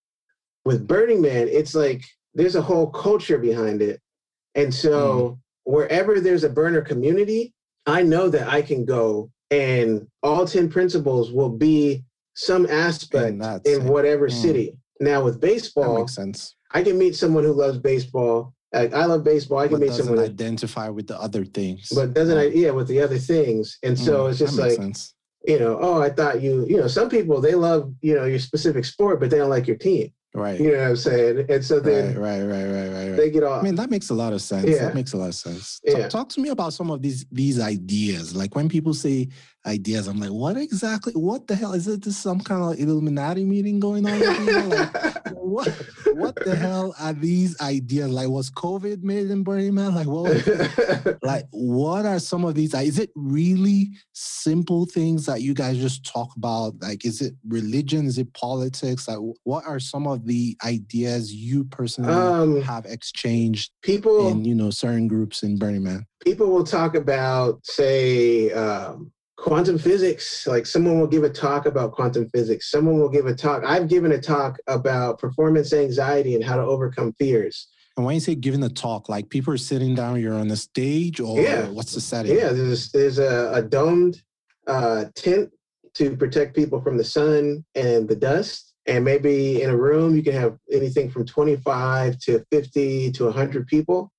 With Burning Man, it's like there's a whole culture behind it. And so mm. wherever there's a burner community, I know that I can go and all 10 principles will be some aspect in whatever mm. city. Now with baseball, that makes sense. I can meet someone who loves baseball. Like I love baseball. I can but meet someone who identify with the other things. But doesn't I yeah with the other things. And so mm, it's just like sense. you know, oh, I thought you, you know, some people they love, you know, your specific sport, but they don't like your team. Right. You know what I'm saying? And so then right, right, right, right, right. they get off. I mean, that makes a lot of sense. Yeah. That makes a lot of sense. Yeah. Talk, talk to me about some of these these ideas. Like when people say ideas, I'm like, what exactly? What the hell is it? This some kind of Illuminati meeting going on? Like, what what the hell are these ideas? Like, was COVID made in Burning Man? Like, what? like, what are some of these? Is it really simple things that you guys just talk about? Like, is it religion? Is it politics? Like, what are some of the ideas you personally um, have exchanged people in you know certain groups in Burning Man? people will talk about, say, um, quantum physics. Like someone will give a talk about quantum physics. Someone will give a talk. I've given a talk about performance anxiety and how to overcome fears. And when you say giving a talk, like people are sitting down, you're on the stage, or Yeah. what's the setting? Yeah, there's there's a, a domed uh, tent to protect people from the sun and the dust. And maybe in a room you can have anything from 25 to 50 to 100 people.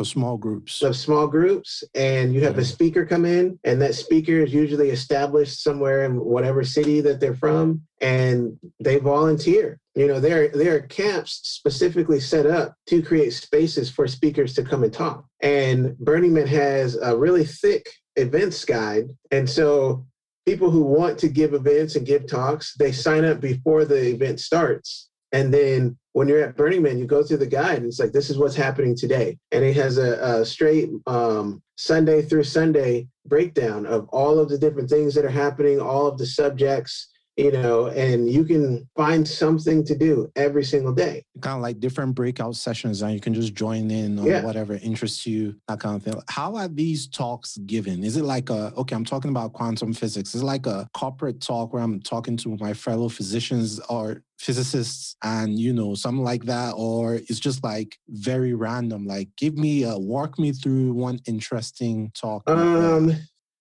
So small groups. of small groups and you have a Mhm. speaker come in and that speaker is usually established somewhere in whatever city that they're from and they volunteer you know there there are camps specifically set up to create spaces for speakers to come and talk and burning man has a really thick events guide and so people who want to give events and give talks they sign up before the event starts and then when you're at Burning Man, you go through the guide and it's like, this is what's happening today. And it has a, a straight um, Sunday through Sunday breakdown of all of the different things that are happening, all of the subjects, you know, and you can find something to do every single day. kind of like different breakout sessions and you can just join in on Yeah. whatever interests you that kind of thing. How are these talks given? Is it like a okay i'm talking about quantum physics. Is it like a corporate talk where i'm talking to my fellow physicians or physicists and you know something like that? Or it's just like very random like give me a walk me through one interesting talk Um,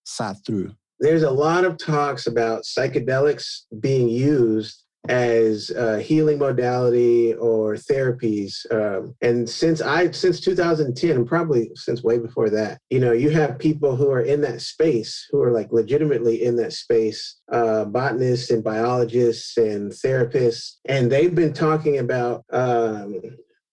sat through there's a lot of talks about psychedelics being used as a healing modality or therapies um, and since i since 2010 and probably since way before that you know you have people who are in that space who are like legitimately in that space uh, botanists and biologists and therapists and they've been talking about um,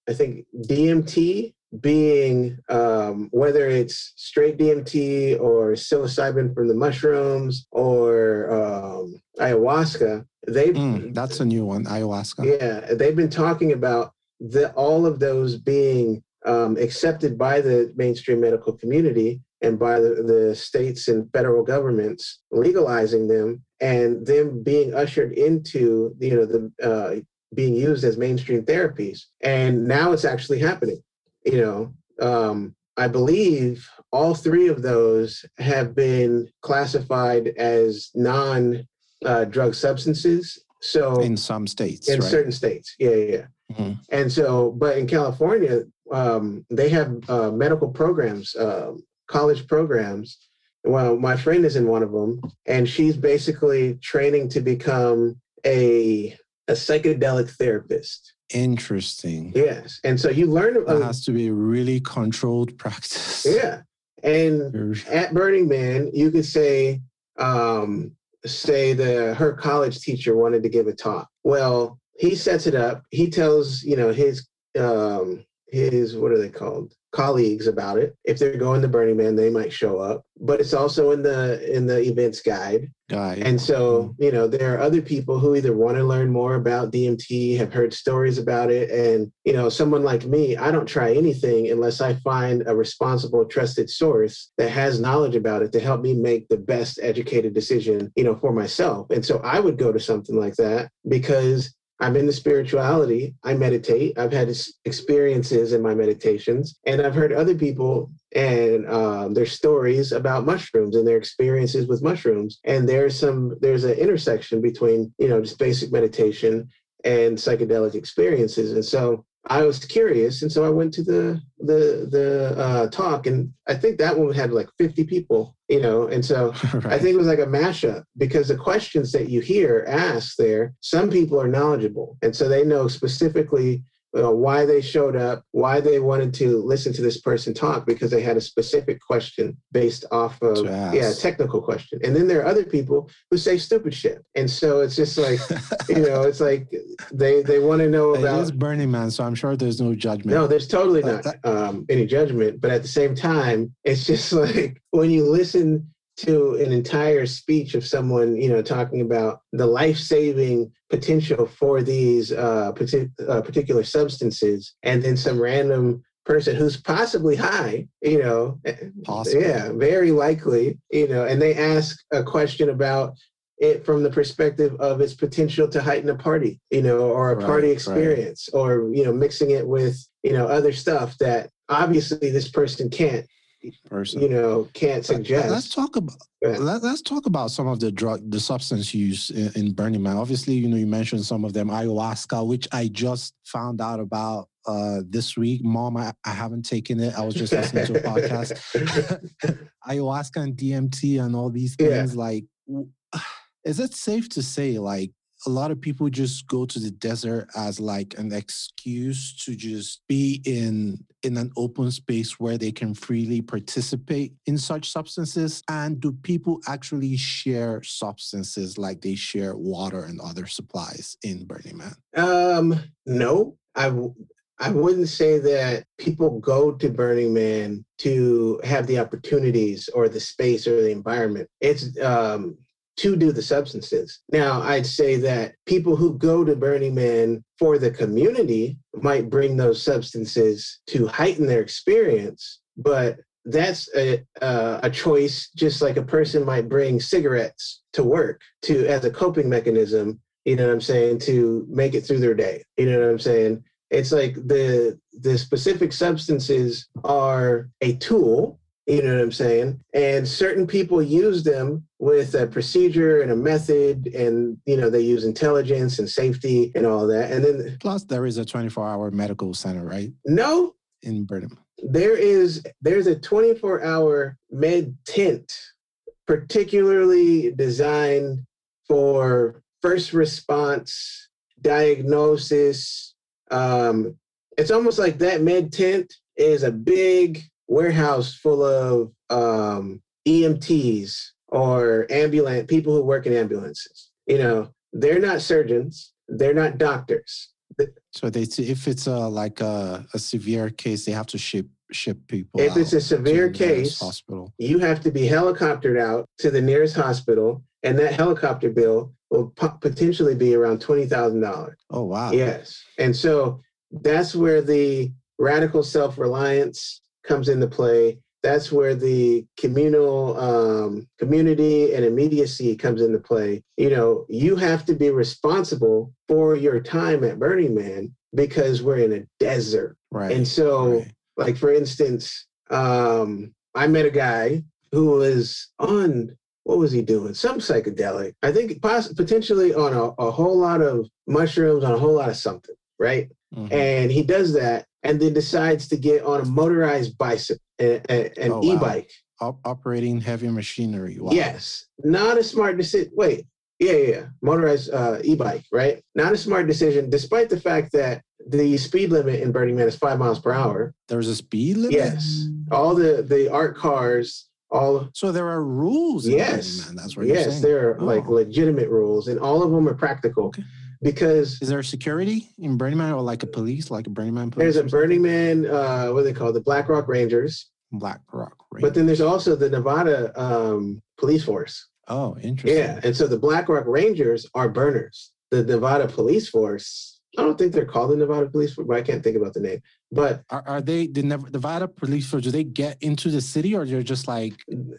i think dmt being um, whether it's straight DMT or psilocybin from the mushrooms or um, ayahuasca, they've Mm, that's a new one ayahuasca. Yeah they've been talking about the all of those being um, accepted by the mainstream medical community and by the, the states and federal governments legalizing them and them being ushered into you know the uh, being used as mainstream therapies. And now it's actually happening you know um, i believe all three of those have been classified as non uh, drug substances so in some states in right certain states yeah yeah. Mhm. and so but in california um, they have uh, medical programs um, college programs well my friend is in one of them and she's basically training to become a a psychedelic therapist interesting yes and so you learn that uh, has to be a really controlled practice yeah and at Burning Man, you could say, um, say the her college teacher wanted to give a talk. Well, he sets it up. He tells you know his um, his what are they called colleagues about it. If they're going to Burning Man, they might show up. But it's also in the in the events guide. guy. And so, mm-hmm. you know, there are other people who either want to learn more about DMT, have heard stories about it. And, you know, someone like me, I don't try anything unless I find a responsible, trusted source that has knowledge about it to help me make the best educated decision, you know, for myself. And so I would go to something like that because I'm in the spirituality. I meditate. I've had experiences in my meditations, and I've heard other people and um, their stories about mushrooms and their experiences with mushrooms. And there's some there's an intersection between you know just basic meditation and psychedelic experiences. And so I was curious, and so I went to the the the uh, talk, and I think that one had like 50 people, you know, and so I think it was like a mashup because the questions that you hear asked there, some people are knowledgeable. And so they know specifically uh, why they showed up, why they wanted to listen to this person talk because they had a specific question based off of yeah, technical question. And then there are other people who say stupid shit. And so it's just like, you know, it's like they they want to know about It is Burning Man, so I'm sure there's no judgment. No, there's totally not um, any judgment, but at the same time, it's just like when you listen to an entire speech of someone, you know, talking about the life-saving potential for these uh, partic- uh, particular substances, and then some random person who's possibly high, you know, eh, possibly. yeah, very likely, you know, and they ask a question about it from the perspective of its potential to heighten a party, you know, or a right, party experience, right. or you know, mixing it with you know other stuff that obviously this person can't person. you know, can't suggest. Let's talk about let, us talk about some of the drug, the substance use in, in, Burning Man. Obviously, you know, you mentioned some of them, ayahuasca, which I just found out about uh, this week. Mom, I, I haven't taken it. I was just listening to a podcast. ayahuasca and DMT and all these things. Yeah. Like, is it safe to say, like, a lot of people just go to the desert as like an excuse to just be in in an open space where they can freely participate in such substances? And do people actually share substances like they share water and other supplies in burning man? Um no. I w- I wouldn't say that people go to Burning Man to have the opportunities or the space or the environment. It's um, to do the substances. Now, I'd say that people who go to Burning Man for the community might bring those substances to heighten their experience, but that's a, uh, a choice just like a person might bring cigarettes to work to as a coping mechanism you know what i'm saying to make it through their day you know what i'm saying it's like the the specific substances are a tool you know what I'm saying? And certain people use them with a procedure and a method, and you know they use intelligence and safety and all that. And then plus there is a 24-hour medical center, right? No, in Burnham. There is there's a 24-hour med tent, particularly designed for first response diagnosis. Um, it's almost like that med tent is a big warehouse full of um, EMTs or ambulance people who work in ambulances. You know, they're not surgeons, they're not doctors. So they, if it's a like a, a severe case, they have to ship ship people. If it's a severe case, hospital, you have to be helicoptered out to the nearest hospital, and that helicopter bill will potentially be around twenty thousand dollars. Oh wow! Yes, and so that's where the radical self reliance comes into play. That's where the communal um, community and immediacy comes into play. You know, you have to be responsible for your time at Burning Man because we're in a desert. Right. And so, right. like for instance, um, I met a guy who was on what was he doing? Some psychedelic. I think poss- potentially on a, a, whole lot of mushrooms, on a whole lot of something, right? Mm-hmm. And he does that and then decides to get on a motorized bicycle, an oh, e-bike. Wow. operating heavy machinery. Wow. Yes, not a smart decision. Wait, yeah, yeah, yeah. motorized uh, e-bike, right? Not a smart decision, despite the fact that the speed limit in Burning Man is five miles per hour. There's a speed limit. Yes, all the the art cars. All so there are rules. Yes, that's what. Yes, there are oh. like legitimate rules, and all of them are practical. Okay because is there security in Burning Man or like a police, like a Burning Man police? There's a Burning Man, uh, what are they call The Black Rock Rangers. Black Rock Rangers. But then there's also the Nevada um, police force. Oh, interesting. Yeah, and so the Black Rock Rangers are burners. The Nevada police force, I don't think they're called the Nevada police force, but I can't think about the name. But are, are they the Nevada police force? Do they get into the city, or they're just like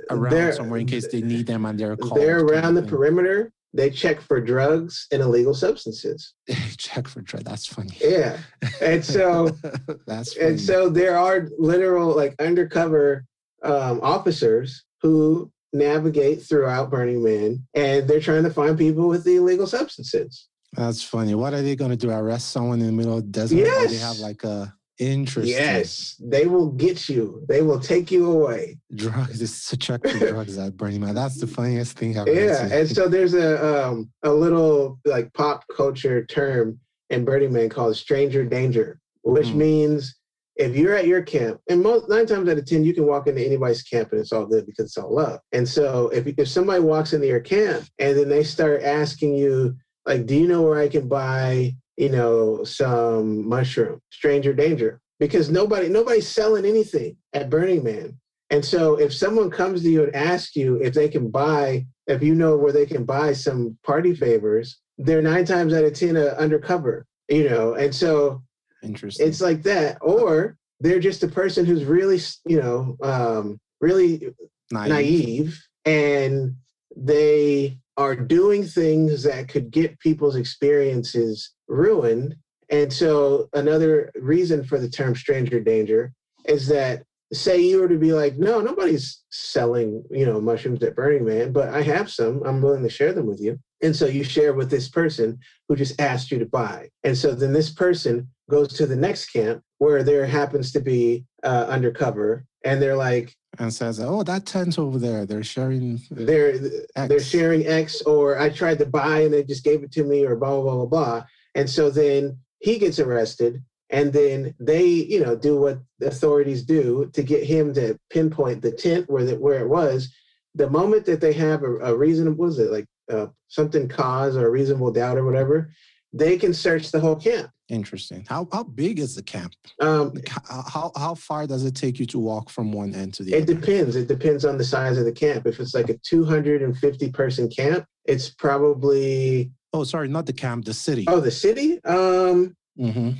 around somewhere in case they need them and they're called? They're around the perimeter they check for drugs and illegal substances. check for drugs. That's funny. Yeah, and so that's funny. and so there are literal like undercover um, officers who navigate throughout Burning Man, and they're trying to find people with the illegal substances. That's funny. What are they going to do? Arrest someone in the middle of the desert? Yes. they have like a Interesting. Yes, they will get you. They will take you away. Drugs. It's a check for drugs at Burning Man. That's the funniest thing I've Yeah, and so there's a um, a little like pop culture term in Burning Man called stranger danger. which Mm. means if you're at your camp, and most nine times out of ten, you can walk into anybody's camp and it's all good because it's all love. And so if if somebody walks into your camp and then they start asking you, like, do you know where I can buy, you know, some mushroom, stranger danger? Because nobody nobody's selling anything at Burning Man. And so if someone comes to you and asks you if they can buy, if you know where they can buy some party favors, they're nine times out of ten uh, undercover, you know. And so Interesting. it's like that, or they're just a person who's really, you know, um, really naive. naive and they are doing things that could get people's experiences ruined. And so another reason for the term stranger danger is that say you were to be like, no, nobody's selling, you know, mushrooms at Burning Man, but I have some. I'm willing to share them with you. And so you share with this person who just asked you to buy. And so then this person goes to the next camp where there happens to be uh, undercover and they're like, and says, "Oh, that tent over there, they're sharing." they're X. they're sharing X, or I tried to buy and they just gave it to me, or blah blah blah blah blah. And so then he gets arrested, and then they, you know, do what the authorities do to get him to pinpoint the tent where the, where it was. The moment that they have a, a reasonable, was it like uh, something cause or a reasonable doubt or whatever, they can search the whole camp. Interesting. How how big is the camp? Um, Like, How how, far does it take you to walk from one end to the other? It other? depends. It depends on the size of the camp. If it's like a 250 person camp, it's probably Oh, sorry, not the camp, the city. oh the city. Um, hmm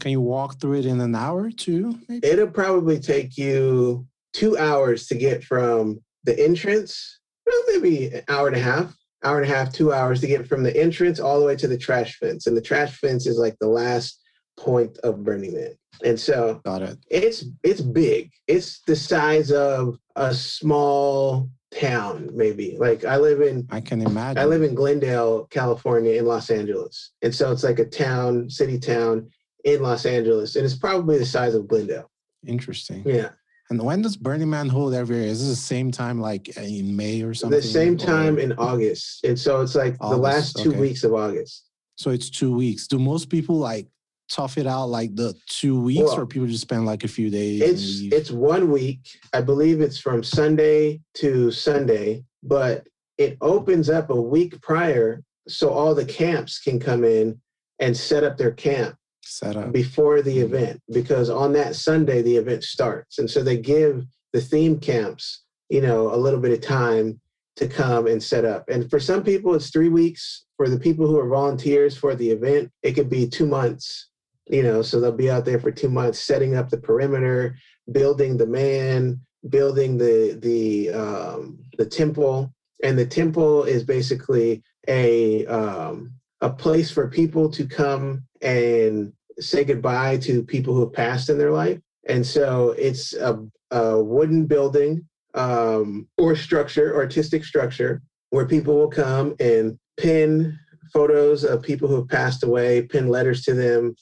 Can you walk through it in an hour or two? Maybe? it'll probably take you two hours to get from the entrance, well, maybe an hour and a half, hour and a half, two hours to get from the entrance all the way to the trash fence. And the trash fence is like the last point of Burning Man. And so Got it. it's it's big. It's the size of a small town, maybe. Like I live in I can imagine. I live in Glendale, California, in Los Angeles. And so it's like a town, city town in Los Angeles. And it's probably the size of Glendale. Interesting. Yeah. And when does Burning Man hold every year? Is this the same time, like in May or something? The same or- time in August. And so it's like the last two okay. weeks of August. So it's two weeks. Do most people like tough it out like the two weeks, Well, or people just spend like a few days? It's it's one week. I believe it's from Sunday to Sunday, but it opens up a week prior so all the camps can come in and set up their camp set up. before the Mhm. event because on that Sunday the event starts. And so they give the theme camps, you know, a little bit of time to come and set up. And for some people it's 3 weeks. For the people who are volunteers for the event, it could be 2 months. You know, so they'll be out there for 2 months setting up the perimeter, building the man, building the the um the temple and the temple is basically a um a place for people to come and say goodbye to people who have passed in their life. And so it's a, a wooden building um, or structure, artistic structure, where people will come and pin photos of people who have passed away, pin letters to them,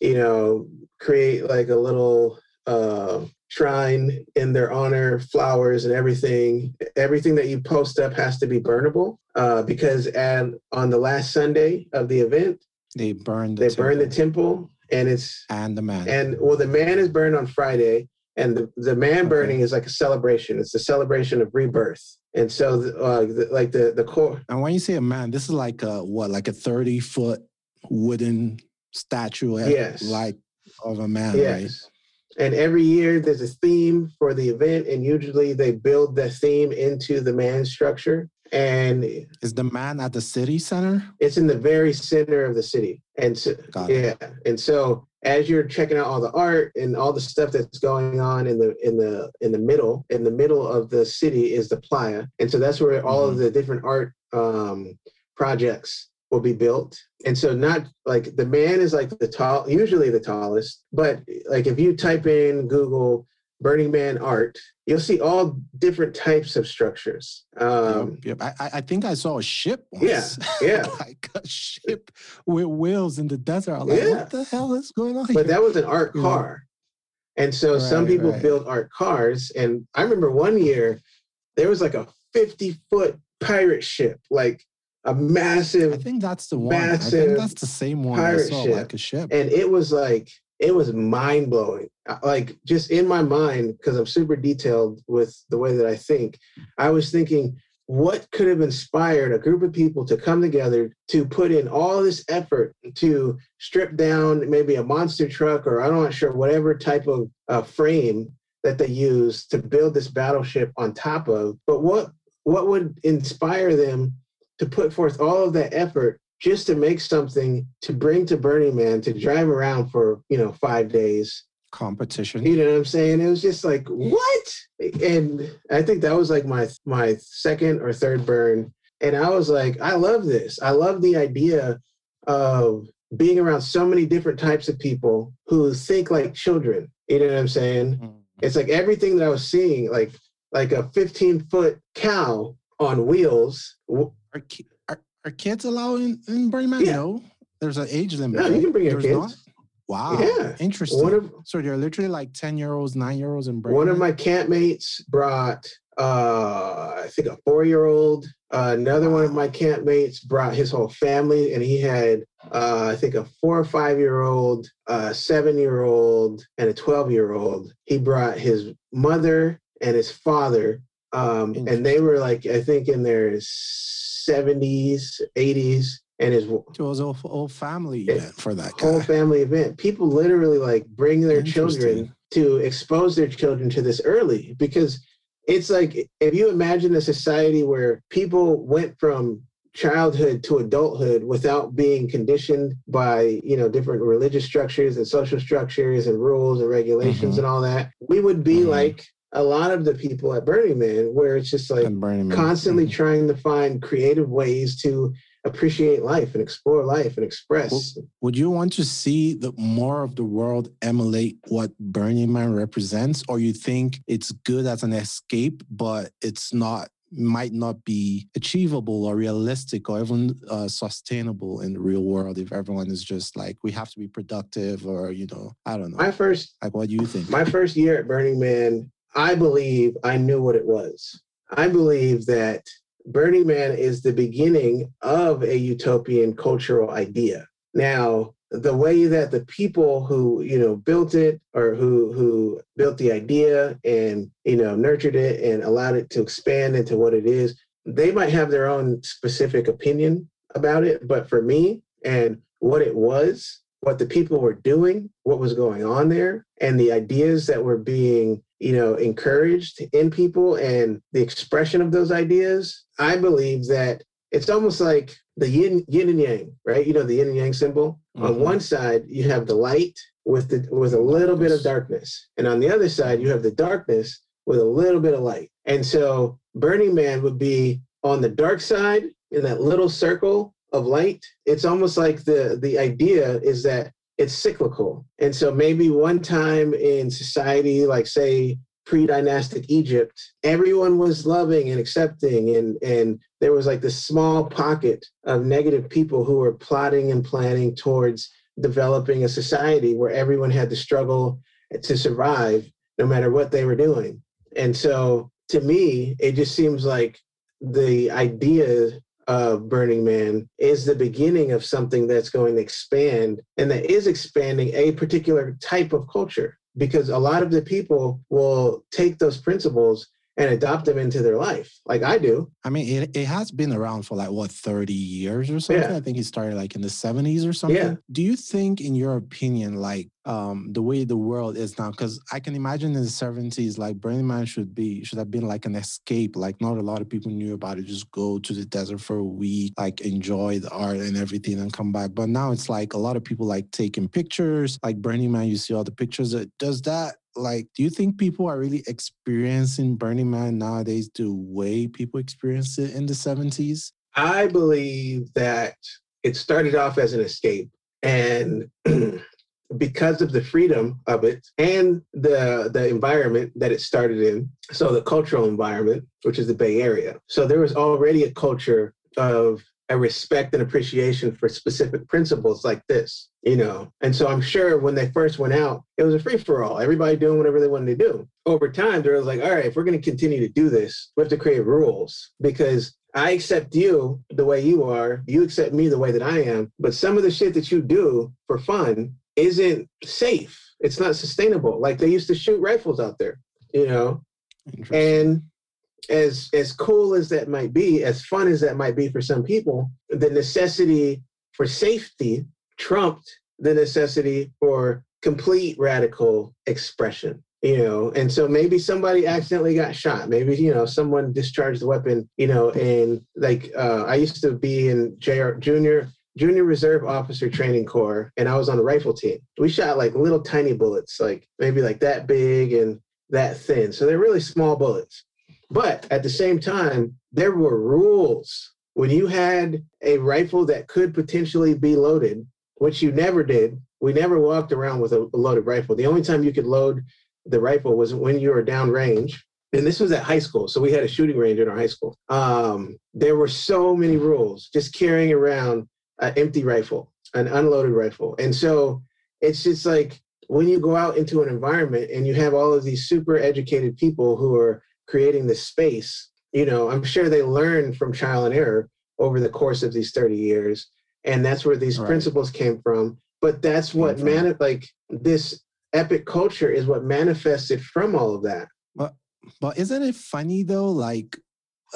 you know, create like a little uh, shrine in their honor, flowers and everything. Everything that you post up has to be burnable uh, because and on the last Sunday of the event, They burn the they burn the temple temple and it's and the man. and well the man is burned on friday and the, the man Okay. burning is like a celebration it's a celebration of rebirth and so the, uh, the, like the the core And when you say a man, this is like a what, like a 30 foot wooden statue eh, Yes. like of a man, right? yes and every year there's a theme for the event and usually they build the theme into the man structure and Is the man at the city center? it's in the very center of the city. And so, yeah. And so as you're checking out all the art and all the stuff that's going on in the in the in the middle in the middle of the city is the playa. And so that's where all of the different art um projects will be built. And so not like the man is like the tall usually the tallest but like if you type in google burning man art you'll see all different types of structures um yep, yep. I, I- I think I saw a ship once. yeah. Yeah, like a ship with wheels in the desert. I was like, Yeah. what the hell is going on but here? that was an art Yeah. car. And so some people right. build art cars. And I remember one year there was like a 50 foot pirate ship, like a massive, I think that's the one. I massive think that's the same one I saw, ship. like a ship. and it was like it was mind blowing. Like just in my mind, because I'm super detailed with the way that I think, I was thinking, what could have inspired a group of people to come together to put in all this effort to strip down maybe a monster truck or I'm not sure whatever type of uh, frame that they use to build this battleship on top of. But what what would inspire them to put forth all of that effort just to make something to bring to Burning Man to drive around for you know five days. Competition. You know what i'm saying? It was just like what? And i think that was like my my second or third burn. And i was like i love this. I love the idea of being around so many different types of people who think like children. You know what i'm saying? Mm-hmm. it's like everything that i was seeing like like a 15 foot cow on wheels are, kids allowed in, in Burning Man? Yeah. No, there's an age limit. No, you can bring your kids. Not? Wow. Yeah. Interesting. Of, so they're literally like 10 year olds, nine year olds in Burning One of my campmates brought uh I think a four year old. Uh, another wow. one of my campmates brought his whole family, and he had uh, I think a four or five year old, a seven year old, and a twelve year old. He brought his mother and his father, um, and they were like I think in their 70s, 80s, and his it was a whole family event for that guy. whole family event. People literally like bring their children to expose their children to this early because it's like if you imagine a society where people went from childhood to adulthood without being conditioned by you know different religious structures and social structures and rules and regulations mm-hmm. and all that we would be mm-hmm. like a lot of the people at Burning Man, where it's just like constantly mm-hmm. trying to find creative ways to appreciate life and explore life and express. Would you want to see the more of the world emulate what Burning Man represents, or you think it's good as an escape, but it's not might not be achievable or realistic or even uh, sustainable in the real world if everyone is just like we have to be productive or you know i don't know my first like what do you think my first year at burning man I believe I knew what it was. I believe that Burning Man is the beginning of a utopian cultural idea. Now, the way that the people who you know built it or who who built the idea and you know nurtured it and allowed it to expand into what it is they might have their own specific opinion about it but for me and what it was what the people were doing what was going on there and the ideas that were being you know encouraged in people and the expression of those ideas i believe that it's almost like the yin, yin and yang right? You know the yin and yang symbol. Mm-hmm. on one side you have the light with the with a little bit of darkness and on the other side you have the darkness with a little bit of light. And so burning man would be on the dark side in that little circle of light it's almost like the the idea is that it's cyclical. And so maybe one time in society, like say pre-dynastic Egypt, everyone was loving and accepting and and there was like this small pocket of negative people who were plotting and planning towards developing a society where everyone had to struggle to survive no matter what they were doing. And so to me, it just seems like the idea of Burning Man is the beginning of something that's going to expand and that is expanding a particular type of culture. Because a lot of the people will take those principles and adopt them into their life like i do. I mean it, it has been around for like what 30 years or something? Yeah. i think it started like in the 70s or something. Yeah. do you think in your opinion like um the way the world is now because i can imagine in the 70s like burning man should be should have been like an escape like not a lot of people knew about it. Just go to the desert for a week like enjoy the art and everything and come back. But now it's like a lot of people like taking pictures. Like burning man you see all the pictures. That does that like do you think people are really experiencing burning man nowadays the way people experienced it in the 70s i believe that it started off as an escape and because of the freedom of it and the the environment that it started in so the cultural environment which is the bay area. So there was already a culture of a respect and appreciation for specific principles like this, you know. And so I'm sure when they first went out, it was a free for all, everybody doing whatever they wanted to do. Over time, there was like, all right, if we're going to continue to do this, we have to create rules because I accept you the way you are, you accept me the way that I am. But some of the shit that you do for fun isn't safe. It's not sustainable. Like they used to shoot rifles out there, you know. And as as cool as that might be, as fun as that might be for some people, the necessity for safety trumped the necessity for complete radical expression you know? And so maybe somebody accidentally got shot. Maybe you know someone discharged the weapon you know? And like uh, i used to be in jr junior junior reserve officer training corps and i was on the rifle team. We shot like little tiny bullets like maybe like that big and that thin. So they're really small bullets but at the same time there were rules when you had a rifle that could potentially be loaded which you never did. We never walked around with a, loaded rifle. The only time you could load the rifle was when you were downrange. And this was at high school. So we had a shooting range in our high school. Um, there were so many rules just carrying around an empty rifle, an unloaded rifle. And so it's just like when you go out into an environment and you have all of these super educated people who are creating this space, you know, I'm sure they learned from trial and error over the course of these 30 years and that's where these right. principles came from but that's what man like this epic culture is what manifested from all of that but but isn't it funny though like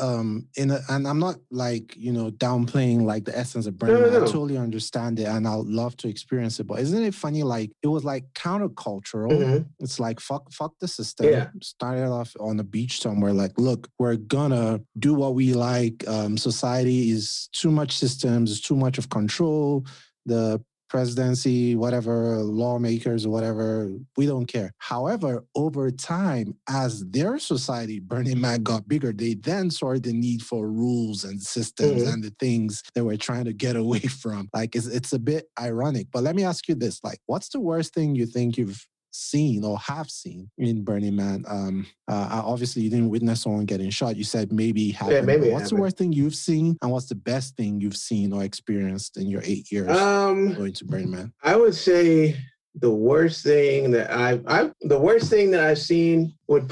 um in a, and i'm not like you know downplaying like the essence of burning no, no, no. i totally understand it and i'll love to experience it but isn't it funny like it was like countercultural mm-hmm. it's like fuck fuck the system yeah. started off on the beach somewhere like look we're gonna do what we like um society is too much systems is too much of control the presidency, whatever, lawmakers, whatever, we don't care. However, over time, as their society, Burning Man, got bigger, they then saw the need for rules and systems mm-hmm. and the things they were trying to get away from. Like, it's, it's a bit ironic. But let me ask you this like, what's the worst thing you think you've seen or have seen in Burning Man? Um, uh, obviously, you didn't witness someone getting shot. You said maybe happened. Yeah, maybe what's the worst thing you've seen, and what's the best thing you've seen or experienced in your eight years um, going to Burning Man? I would say the worst thing that I've, I've the worst thing that I've seen would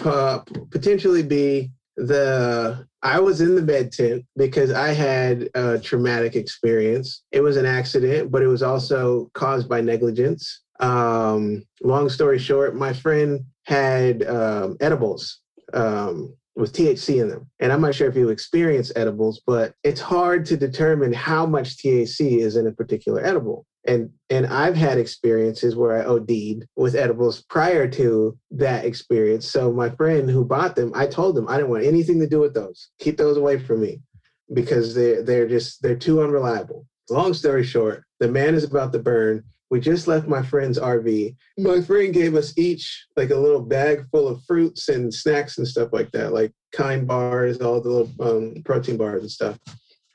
potentially be the I was in the med tent because I had a traumatic experience. It was an accident, but it was also caused by negligence. Um, long story short, my friend had um, edibles um, with THC in them. And I'm not sure if you experience edibles, but it's hard to determine how much THC is in a particular edible. And and I've had experiences where I OD'd with edibles prior to that experience. So my friend who bought them, I told him I didn't want anything to do with those. Keep those away from me because they're they're just they're too unreliable. Long story short, the man is about to burn we just left my friend's RV. My friend gave us each like a little bag full of fruits and snacks and stuff like that, like kind bars, all the little um, protein bars and stuff.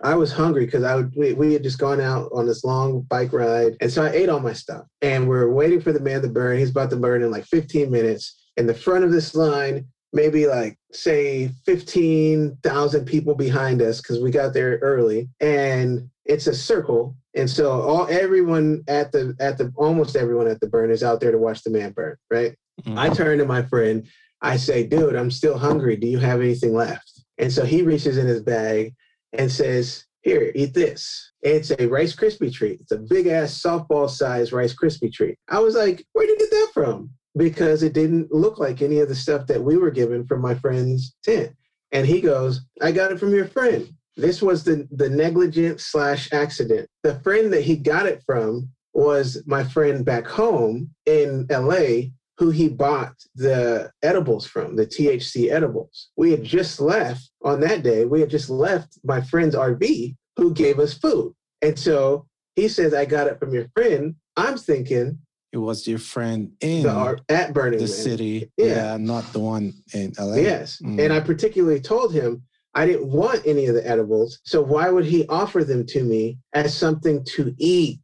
I was hungry because I would, we, we had just gone out on this long bike ride, and so I ate all my stuff. And we're waiting for the man to burn. He's about to burn in like 15 minutes. In the front of this line, maybe like say 15,000 people behind us because we got there early, and it's a circle and so all everyone at the at the almost everyone at the burn is out there to watch the man burn, right? Mm-hmm. I turn to my friend, I say, dude, I'm still hungry. Do you have anything left? And so he reaches in his bag and says, Here, eat this. It's a Rice Krispie treat. It's a big ass softball size Rice Krispie treat. I was like, Where did you get that from? Because it didn't look like any of the stuff that we were given from my friend's tent. And he goes, I got it from your friend. This was the, the negligent slash accident. The friend that he got it from was my friend back home in LA who he bought the edibles from, the THC edibles. We had just left on that day, we had just left my friend's RV who gave us food. And so he says, I got it from your friend. I'm thinking, it was your friend in the, at Burning the Man. city, yeah. yeah. not the one in LA. Yes, mm. and I particularly told him I didn't want any of the edibles. So why would he offer them to me as something to eat?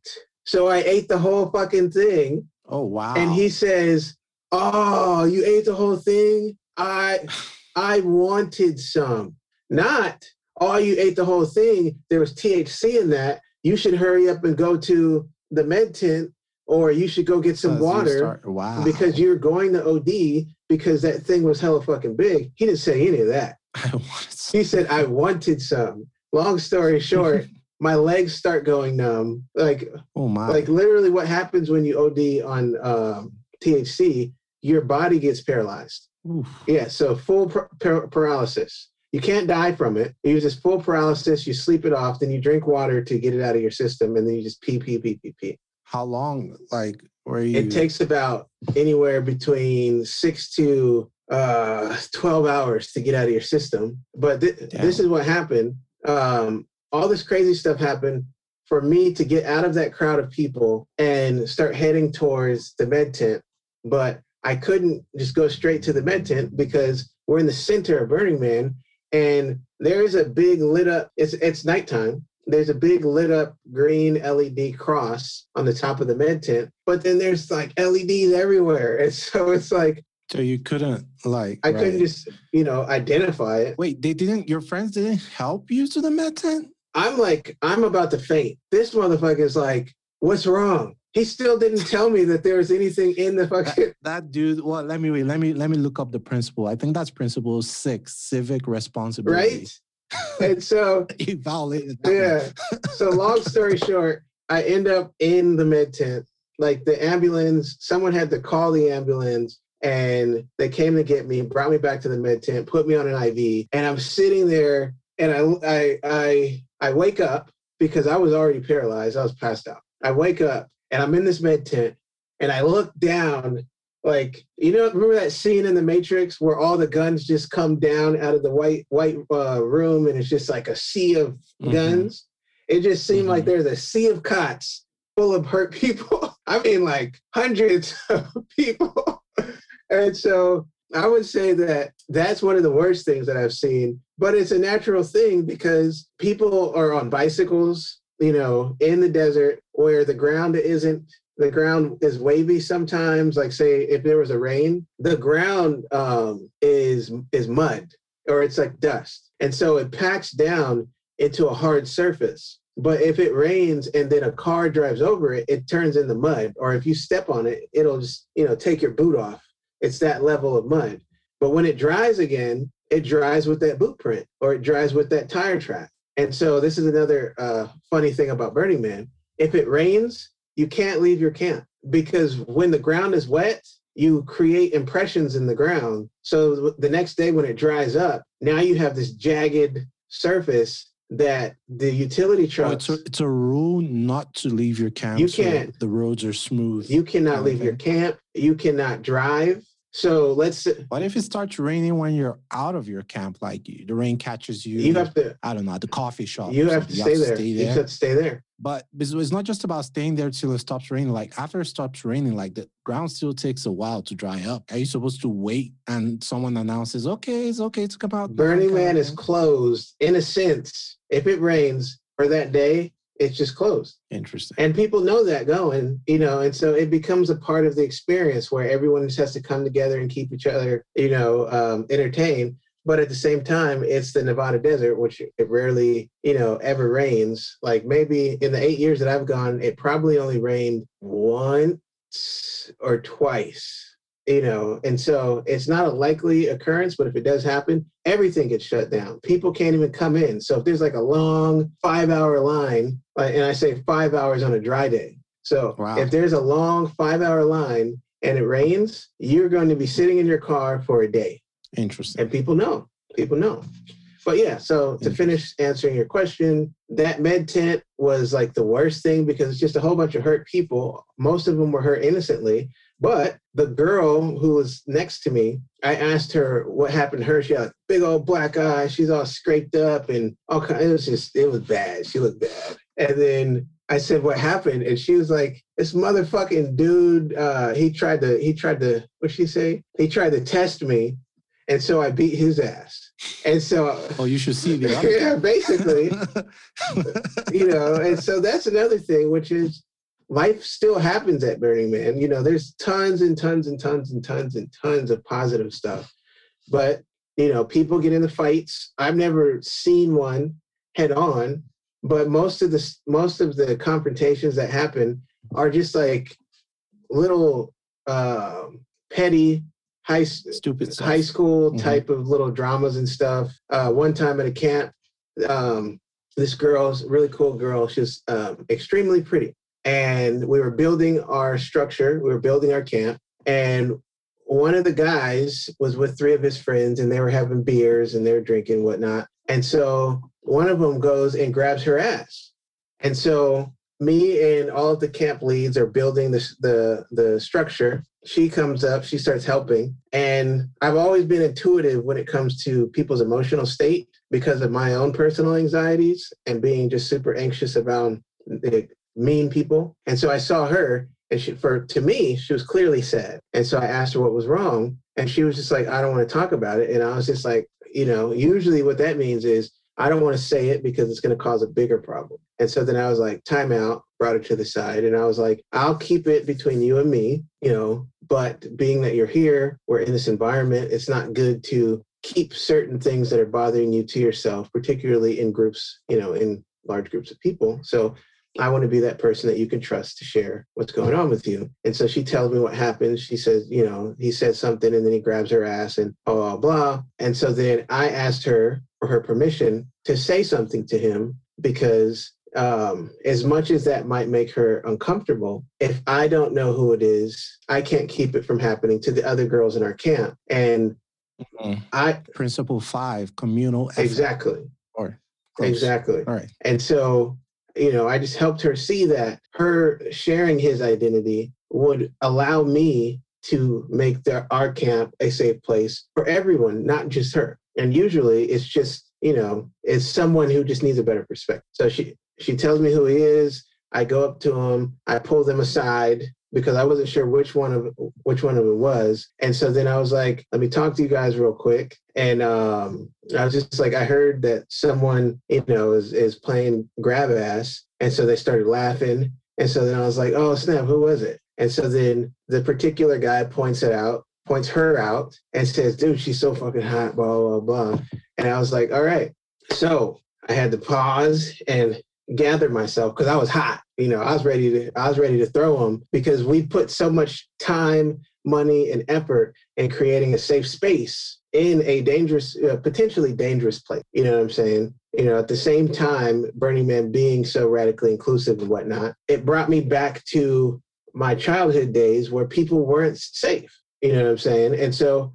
So I ate the whole fucking thing. Oh wow. And he says, "Oh, you ate the whole thing? I I wanted some. Not, oh, you ate the whole thing. There was THC in that. You should hurry up and go to the med tent or you should go get some water wow. because you're going to OD because that thing was hella fucking big. He didn't say any of that. I wanted some. He said, I wanted some. Long story short, my legs start going numb. Like, Oh my. like literally, what happens when you OD on um, THC? Your body gets paralyzed. Oof. Yeah, so full par- par- paralysis. You can't die from it. You just full paralysis. You sleep it off, then you drink water to get it out of your system, and then you just pee, pee, pee, pee, pee. How long? Like, were you? It takes about anywhere between six to uh, 12 hours to get out of your system. But th- this is what happened. Um, all this crazy stuff happened for me to get out of that crowd of people and start heading towards the med tent. But I couldn't just go straight to the med tent because we're in the center of Burning Man and there's a big lit up, it's, it's nighttime. There's a big lit up green LED cross on the top of the med tent, but then there's like LEDs everywhere. And so it's like, So you couldn't like. I couldn't just, you know, identify it. Wait, they didn't. Your friends didn't help you to the med tent. I'm like, I'm about to faint. This motherfucker is like, what's wrong? He still didn't tell me that there was anything in the fucking. That dude. Well, let me wait. Let me let me look up the principle. I think that's principle six, civic responsibility. Right? And so, He violated. That yeah. So, long story short, I end up in the med tent. Like the ambulance, someone had to call the ambulance and they came to get me, brought me back to the med tent, put me on an IV, and I'm sitting there and I I I I wake up because I was already paralyzed. I was passed out. I wake up and I'm in this med tent and I look down like you know remember that scene in the matrix where all the guns just come down out of the white white uh, room and it's just like a sea of Mhm. guns it just seemed like Mhm. there's a sea of cots full of hurt people i mean like hundreds of people and so i would say that that's one of the worst things that i've seen but it's a natural thing because people are on bicycles you know in the desert where the ground isn't the ground is wavy sometimes. Like say if there was a rain the ground um, is is mud or it's like dust. And so it packs down into a hard surface. But if it rains and then a car drives over it it turns into mud. Or if you step on it it'll just you know take your boot off it's that level of mud but when it dries again it dries with that boot print or it dries with that tire track and so this is another uh, funny thing about burning man if it rains you can't leave your camp because when the ground is wet, you create impressions in the ground. So the next day when it dries up, now you have this jagged surface that the utility Oh, trucks it's a it's a rule not to leave your camp. You can't. The roads are smooth. you cannot leave your camp, you cannot drive. So let's What if it starts raining when you're out of your camp? Like you, the rain catches you. you have to I don't know, at the coffee shop. you have to something. stay there. Stay You have to stay there. But it's it's not just about staying there till it stops raining. Like after it stops raining, like the ground still takes a while to dry up. Are you supposed to wait and someone announces, okay, it's okay to come out? Burning Man is closed in a sense. If it rains for that day, it's just closed. interesting. and people know that going you know and so it becomes a part of the experience where everyone just has to come together and keep each other you know um, entertained but at the same time it's the nevada desert which it rarely you know ever rains like maybe in the eight years that i've gone it probably only rained once or twice you know and so it's not a likely occurrence but if it does happen everything gets shut down. People can't even come in. So if there's like a long five hour line uh, and i say five hours on a dry day. So Wow. if there's a long five hour line and it rains you're going to be sitting in your car for a day. Interesting. and people know people know. But yeah so to finish answering your question that med tent was like the worst thing because it's just a whole bunch of hurt people. Most of them were hurt innocently but the girl who was next to me i asked her what happened to her she had a big old black eye she's all scraped up and all kind it was just it was bad she looked bad and then I said, "What happened?" And she was like, "This motherfucking dude. Uh, he tried to. He tried to. What she say? He tried to test me, and so I beat his ass. And so, Oh, you should see the yeah, basically, you know. And so that's another thing, which is life still happens at Burning Man. You know, there's tons and tons and tons and tons and tons of positive stuff, but you know, people get into fights. I've never seen one head on, but most of the most of the confrontations that happen are just like little um, petty high Stupid stuff. high school Mhm. type of little dramas and stuff. Uh, one time at a camp, um, this girl's really cool girl. She's um, extremely pretty. And we were building our structure, we were building our camp. And one of the guys was with three of his friends and they were having beers and they were drinking whatnot. And so one of them goes and grabs her ass. And so me and all of the camp leads are building the, the, the structure. She comes up, she starts helping. And I've always been intuitive when it comes to people's emotional state because of my own personal anxieties and being just super anxious about mean people. And so I saw her and she, for to me, she was clearly sad. And so I asked her what was wrong. And she was just like, I don't want to talk about it. And I was just like, you know, usually what that means is I don't want to say it because it's going to cause a bigger problem. And so then I was like, time out, brought her to the side. And I was like, I'll keep it between you and me, you know, but being that you're here, we're in this environment, it's not good to keep certain things that are bothering you to yourself, particularly in groups, you know, in large groups of people. So I want to be that person that you can trust to share what's going on with you. And so she tells me what happened. She says, you know, he said something and then he grabs her ass and blah, blah, blah. And so then I asked her for her permission to say something to him because um, as much as that might make her uncomfortable, if I don't know who it is, I can't keep it from happening to the other girls in our camp. And mm-hmm. I principle five, communal effort. exactly. Or exactly. All right. And so you know, I just helped her see that her sharing his identity would allow me to make the, our camp a safe place for everyone, not just her. And usually it's just, you know, it's someone who just needs a better perspective. So she she tells me who he is. I go up to him, I pull them aside, because I wasn't sure which one of which one of it was. And so then I was like, let me talk to you guys real quick. And um, I was just like, I heard that someone, you know, is is playing grab ass. And so they started laughing. And so then I was like, oh snap, who was it? And so then the particular guy points it out, points her out, and says, dude, she's so fucking hot, blah, blah, blah. And I was like, all right. So I had to pause and gather myself because I was hot. You know, I was ready to I was ready to throw them because we put so much time, money, and effort in creating a safe space in a dangerous, uh, potentially dangerous place. You know what I'm saying? You know, at the same time, Burning Man being so radically inclusive and whatnot, it brought me back to my childhood days where people weren't safe. You know what I'm saying? And so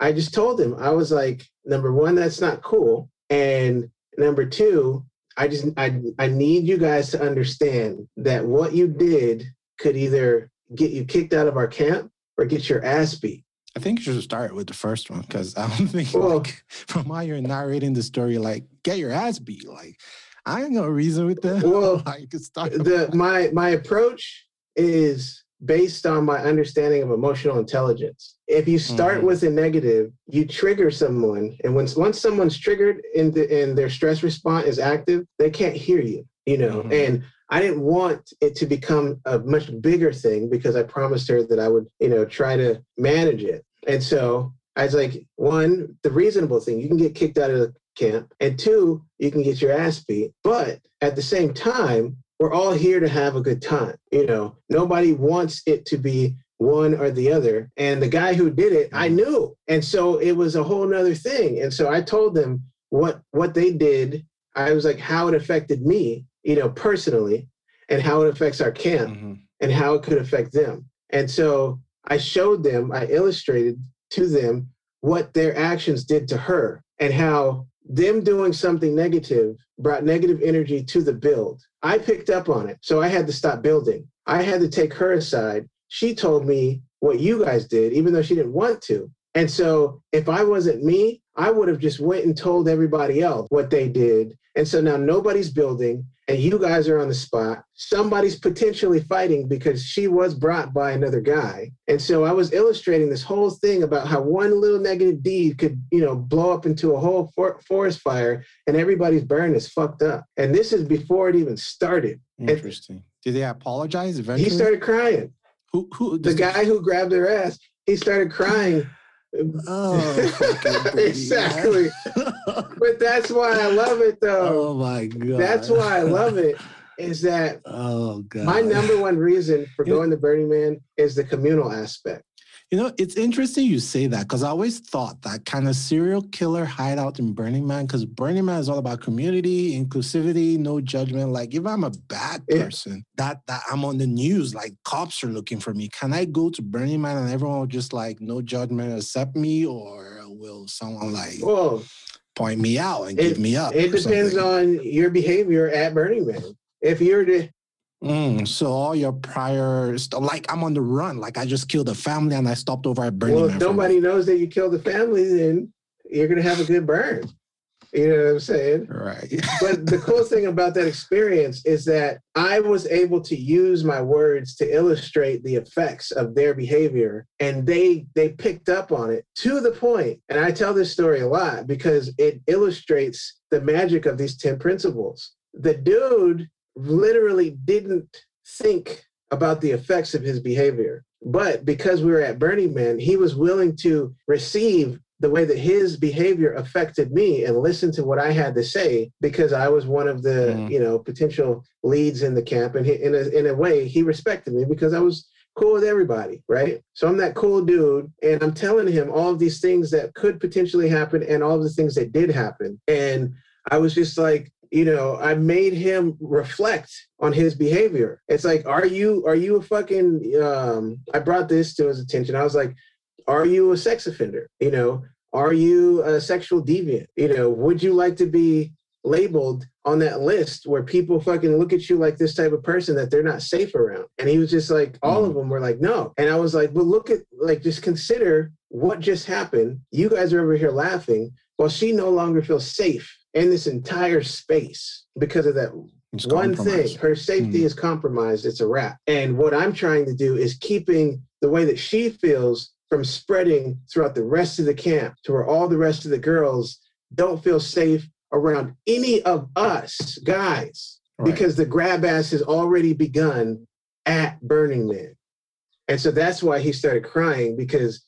I just told him, I was like, number one, that's not cool. And number two, I just I I need you guys to understand that what you did could either get you kicked out of our camp or get your ass beat. I think you should start with the first one because I don't think well, like, from how you're narrating the story, like get your ass beat. Like I ain't gonna reason with that. Well, like, start the my my approach is based on my understanding of emotional intelligence. If you start mm-hmm. with a negative, you trigger someone, and once once someone's triggered and the, and their stress response is active, they can't hear you. You know, mm-hmm. and I didn't want it to become a much bigger thing because I promised her that I would, you know, try to manage it. And so I was like, one, the reasonable thing, you can get kicked out of the camp, and two, you can get your ass beat. But at the same time, we're all here to have a good time. You know, nobody wants it to be one or the other. And the guy who did it, I mm-hmm. knew. And so it was a whole nother thing. And so I told them what what they did. I was like, how it affected me, you know, personally, and how it affects our camp mm-hmm. and how it could affect them. And so I showed them, I illustrated to them what their actions did to her and how them doing something negative brought negative energy to the build. I picked up on it, so I had to stop building. I had to take her aside. She told me what you guys did, even though she didn't want to. And so if I wasn't me, I would have just went and told everybody else what they did. And so now nobody's building and you guys are on the spot. Somebody's potentially fighting because she was brought by another guy. And so I was illustrating this whole thing about how one little negative deed could, you know, blow up into a whole for- forest fire and everybody's burn is fucked up. And this is before it even started. Interesting. And Did they apologize eventually? He started crying. Who, who the guy who grabbed her ass, he started crying. Oh, exactly. but that's why I love it, though. Oh my god. That's why I love it. Is that oh god. My number one reason for going to Burning Man is the communal aspect. You know, it's interesting you say that because I always thought that kind of serial killer hideout in Burning Man, because Burning Man is all about community, inclusivity, no judgment. Like if I'm a bad person, yeah. that that I'm on the news, like cops are looking for me. Can I go to Burning Man and everyone will just like no judgment accept me, or will someone like well point me out and it, give me up? It depends something? on your behavior at Burning Man. If you're the Mm, so all your prior stuff, like I'm on the run, like I just killed a family and I stopped over at Burning Well, if nobody knows that you killed the family, then you're gonna have a good burn. You know what I'm saying? Right. but the cool thing about that experience is that I was able to use my words to illustrate the effects of their behavior and they they picked up on it to the point. And I tell this story a lot because it illustrates the magic of these 10 principles. The dude literally didn't think about the effects of his behavior. But because we were at Burning Man, he was willing to receive the way that his behavior affected me and listen to what I had to say because I was one of the, mm. you know, potential leads in the camp. And he, in a, in a way, he respected me because I was cool with everybody, right? So I'm that cool dude, and I'm telling him all of these things that could potentially happen and all of the things that did happen. And I was just like, you know i made him reflect on his behavior. It's like are you are you a fucking um i brought this to his attention. I was like are you a sex offender? You know are you a sexual deviant? You know would you like to be labeled on that list where people fucking look at you like this type of person that they're not safe around? And he was just like all mm. of them were like no. And i was like well look at like just consider what just happened. You guys are over here laughing well she no longer feels safe in this entire space because of that it's one thing. Her safety mm. is compromised. It's a wrap. And what I'm trying to do is keeping the way that she feels from spreading throughout the rest of the camp to where all the rest of the girls don't feel safe around any of us guys right. because the grab ass has already begun at Burning Man. And so that's why he started crying because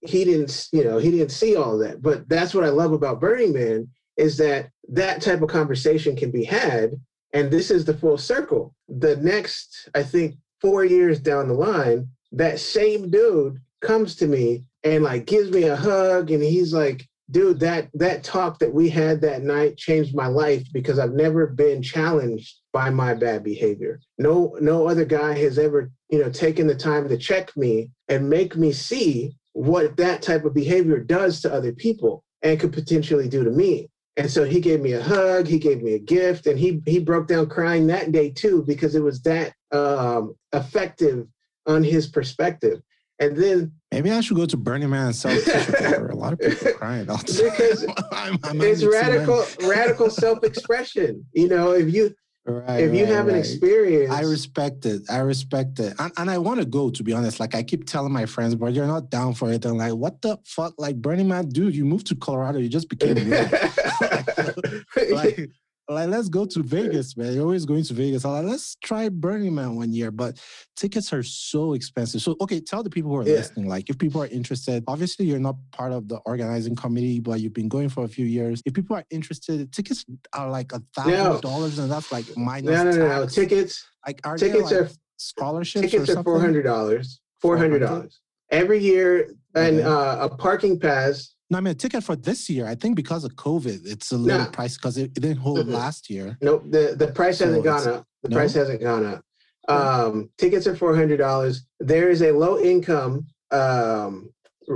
he didn't, you know, he didn't see all that. But that's what I love about Burning Man is that that type of conversation can be had. And this is the full circle. The next, I think, four years down the line, that same dude comes to me and like gives me a hug and he's like, dude, that that talk that we had that night changed my life because I've never been challenged by my bad behavior. No, no other guy has ever, you know, taken the time to check me and make me see what that type of behavior does to other people and could potentially do to me. And so he gave me a hug, he gave me a gift, and he he broke down crying that day too because it was that um, effective on his perspective. And then maybe I should go to Burning Man and sell tissue A lot of people crying about because I'm, I'm it's radical radical self expression. You know, if you Right, if you right, have an experience, I respect it. I respect it, and, and I want to go. To be honest, like I keep telling my friends, but you're not down for it. And like, what the fuck? Like Burning Man, dude, you moved to Colorado, you just became like, like, like, let's go to Vegas, man. You're always going to Vegas. I'm like, let's try Burning Man one year. But tickets are so expensive. So, okay, tell the people who are yeah. listening, like, if people are interested, obviously you're not part of the organizing committee, but you've been going for a few years. If people are interested, tickets are like a thousand dollars, and that's like minus. No, no, no, no. Tickets. Like, are tickets like are scholarships? Tickets are four hundred dollars. Four hundred dollars every year, and uh, a parking pass no, I mean a ticket for this year. I think because of COVID, it's a little nah. price because it, it, didn't hold mm-hmm. last year. Nope the the price hasn't gone up. The no? price hasn't gone up. Um, tickets are four hundred dollars. There is a low income um,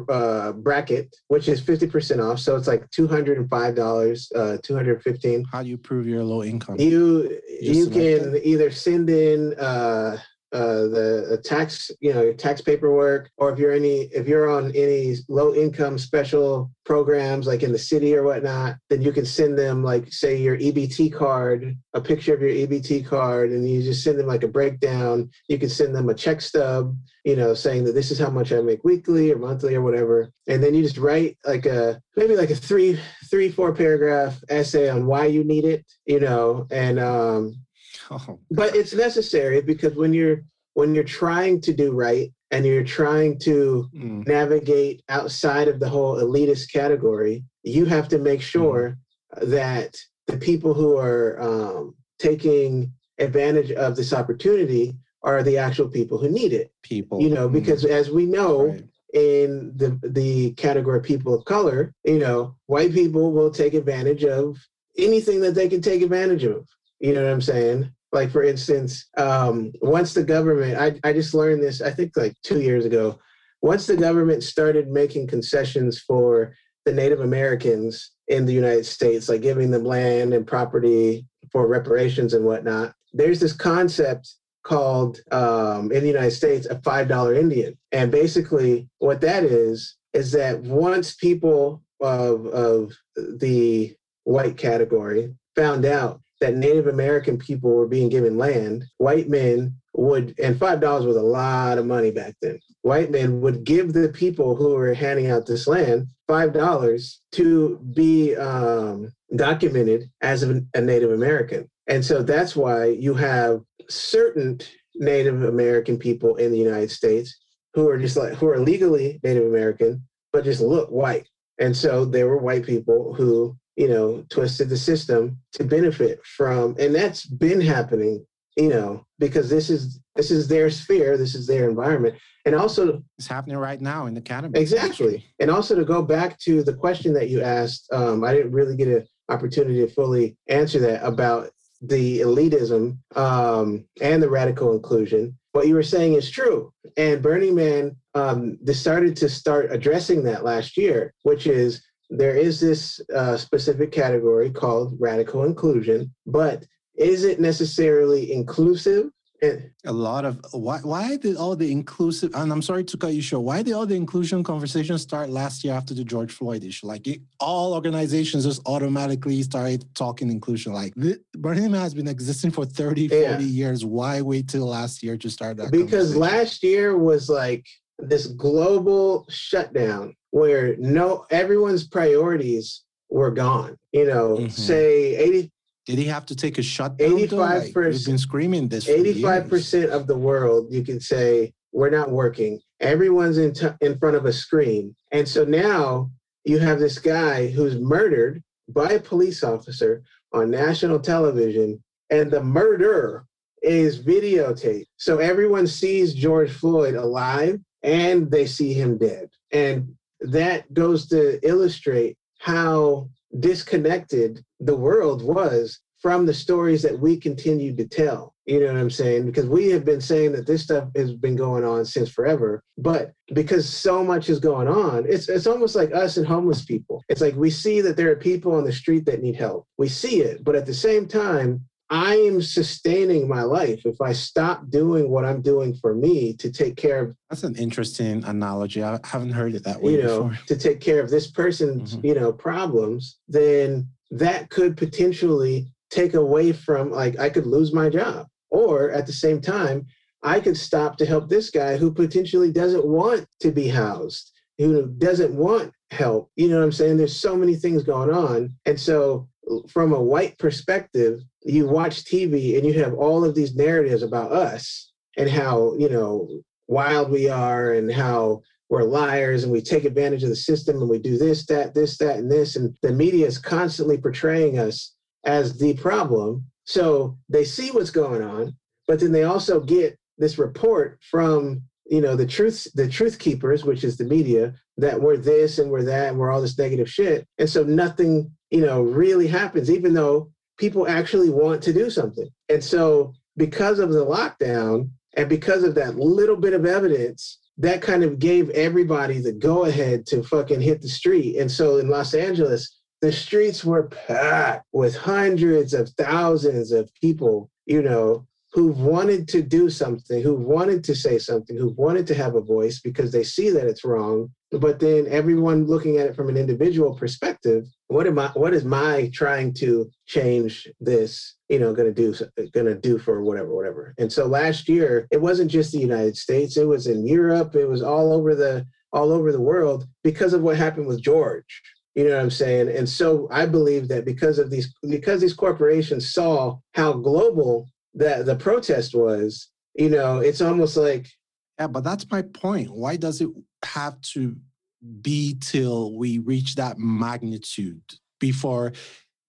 uh, bracket, which is fifty percent off. So it's like two hundred and five dollars, uh, two hundred fifteen. How do you prove you're low income? You you, you can either send in. Uh, uh, the tax, you know, tax paperwork, or if you're any, if you're on any low income special programs like in the city or whatnot, then you can send them like say your EBT card, a picture of your EBT card, and you just send them like a breakdown. You can send them a check stub, you know, saying that this is how much I make weekly or monthly or whatever, and then you just write like a maybe like a three, three, four paragraph essay on why you need it, you know, and um, Oh, but it's necessary because when you're when you're trying to do right and you're trying to mm. navigate outside of the whole elitist category, you have to make sure mm. that the people who are um, taking advantage of this opportunity are the actual people who need it. People, you know, because mm. as we know, right. in the the category of people of color, you know, white people will take advantage of anything that they can take advantage of. You know what I'm saying? Like for instance, um, once the government, I, I just learned this, I think like two years ago, once the government started making concessions for the Native Americans in the United States, like giving them land and property for reparations and whatnot, there's this concept called um, in the United States a five dollar Indian, and basically what that is is that once people of of the white category found out that Native American people were being given land, white men would, and five dollars was a lot of money back then. White men would give the people who were handing out this land five dollars to be um, documented as a, a Native American, and so that's why you have certain Native American people in the United States who are just like who are legally Native American but just look white, and so there were white people who you know, twisted the system to benefit from, and that's been happening, you know, because this is this is their sphere, this is their environment, and also it's happening right now in the academy. Exactly, and also to go back to the question that you asked, um, I didn't really get an opportunity to fully answer that about the elitism um, and the radical inclusion. What you were saying is true, and Burning Man um, decided to start addressing that last year, which is there is this uh, specific category called radical inclusion, but is it necessarily inclusive? a lot of why why did all the inclusive and I'm sorry to cut you short. Why did all the inclusion conversations start last year after the George Floyd issue? Like it, all organizations just automatically started talking inclusion. Like the, Burning Man has been existing for 30, yeah. 40 years. Why wait till last year to start that? Because last year was like this global shutdown where no everyone's priorities were gone. You know, mm-hmm. say 80 did he have to take a shutdown? 85 percent we've been screaming this 85% of the world you can say we're not working. Everyone's in t- in front of a screen. And so now you have this guy who's murdered by a police officer on national television and the murder is videotaped. So everyone sees George Floyd alive and they see him dead. And that goes to illustrate how disconnected the world was from the stories that we continued to tell. You know what I'm saying? Because we have been saying that this stuff has been going on since forever, but because so much is going on, it's it's almost like us and homeless people. It's like we see that there are people on the street that need help. We see it, but at the same time, I am sustaining my life if I stop doing what I'm doing for me to take care of. That's an interesting analogy. I haven't heard it that way you know, before. To take care of this person's, mm-hmm. you know, problems, then that could potentially take away from like I could lose my job. Or at the same time, I could stop to help this guy who potentially doesn't want to be housed, who doesn't want help. You know what I'm saying? There's so many things going on. And so from a white perspective, you watch TV and you have all of these narratives about us and how, you know, wild we are and how we're liars and we take advantage of the system and we do this, that, this, that, and this. And the media is constantly portraying us as the problem. So they see what's going on, but then they also get this report from you know the truth the truth keepers which is the media that we're this and we're that and we're all this negative shit and so nothing you know really happens even though people actually want to do something and so because of the lockdown and because of that little bit of evidence that kind of gave everybody the go ahead to fucking hit the street and so in los angeles the streets were packed with hundreds of thousands of people you know who wanted to do something, who wanted to say something, who wanted to have a voice because they see that it's wrong. But then everyone looking at it from an individual perspective, what am I what is my trying to change this, you know, gonna do gonna do for whatever, whatever. And so last year, it wasn't just the United States, it was in Europe, it was all over the all over the world because of what happened with George. You know what I'm saying? And so I believe that because of these because these corporations saw how global that the protest was, you know, it's almost like Yeah, but that's my point. Why does it have to be till we reach that magnitude before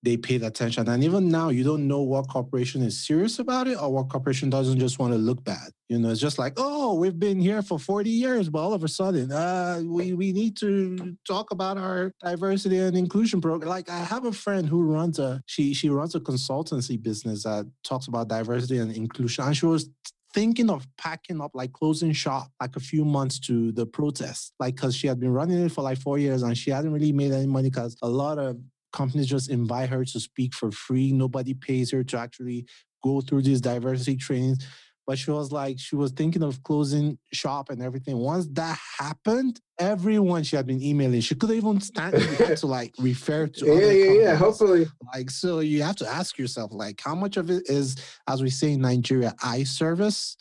they paid attention. And even now, you don't know what corporation is serious about it or what corporation doesn't just want to look bad. You know, it's just like, oh, we've been here for 40 years, but all of a sudden, uh, we, we need to talk about our diversity and inclusion program. Like I have a friend who runs a she she runs a consultancy business that talks about diversity and inclusion. And she was thinking of packing up, like closing shop, like a few months to the protest, like because she had been running it for like four years and she hadn't really made any money because a lot of companies just invite her to speak for free. Nobody pays her to actually go through these diversity trainings. But she was like, she was thinking of closing shop and everything. Once that happened, everyone she had been emailing, she couldn't even stand to like refer to. Yeah, yeah, yeah. Hopefully. Like, so you have to ask yourself, like, how much of it is, as we say in Nigeria, eye service?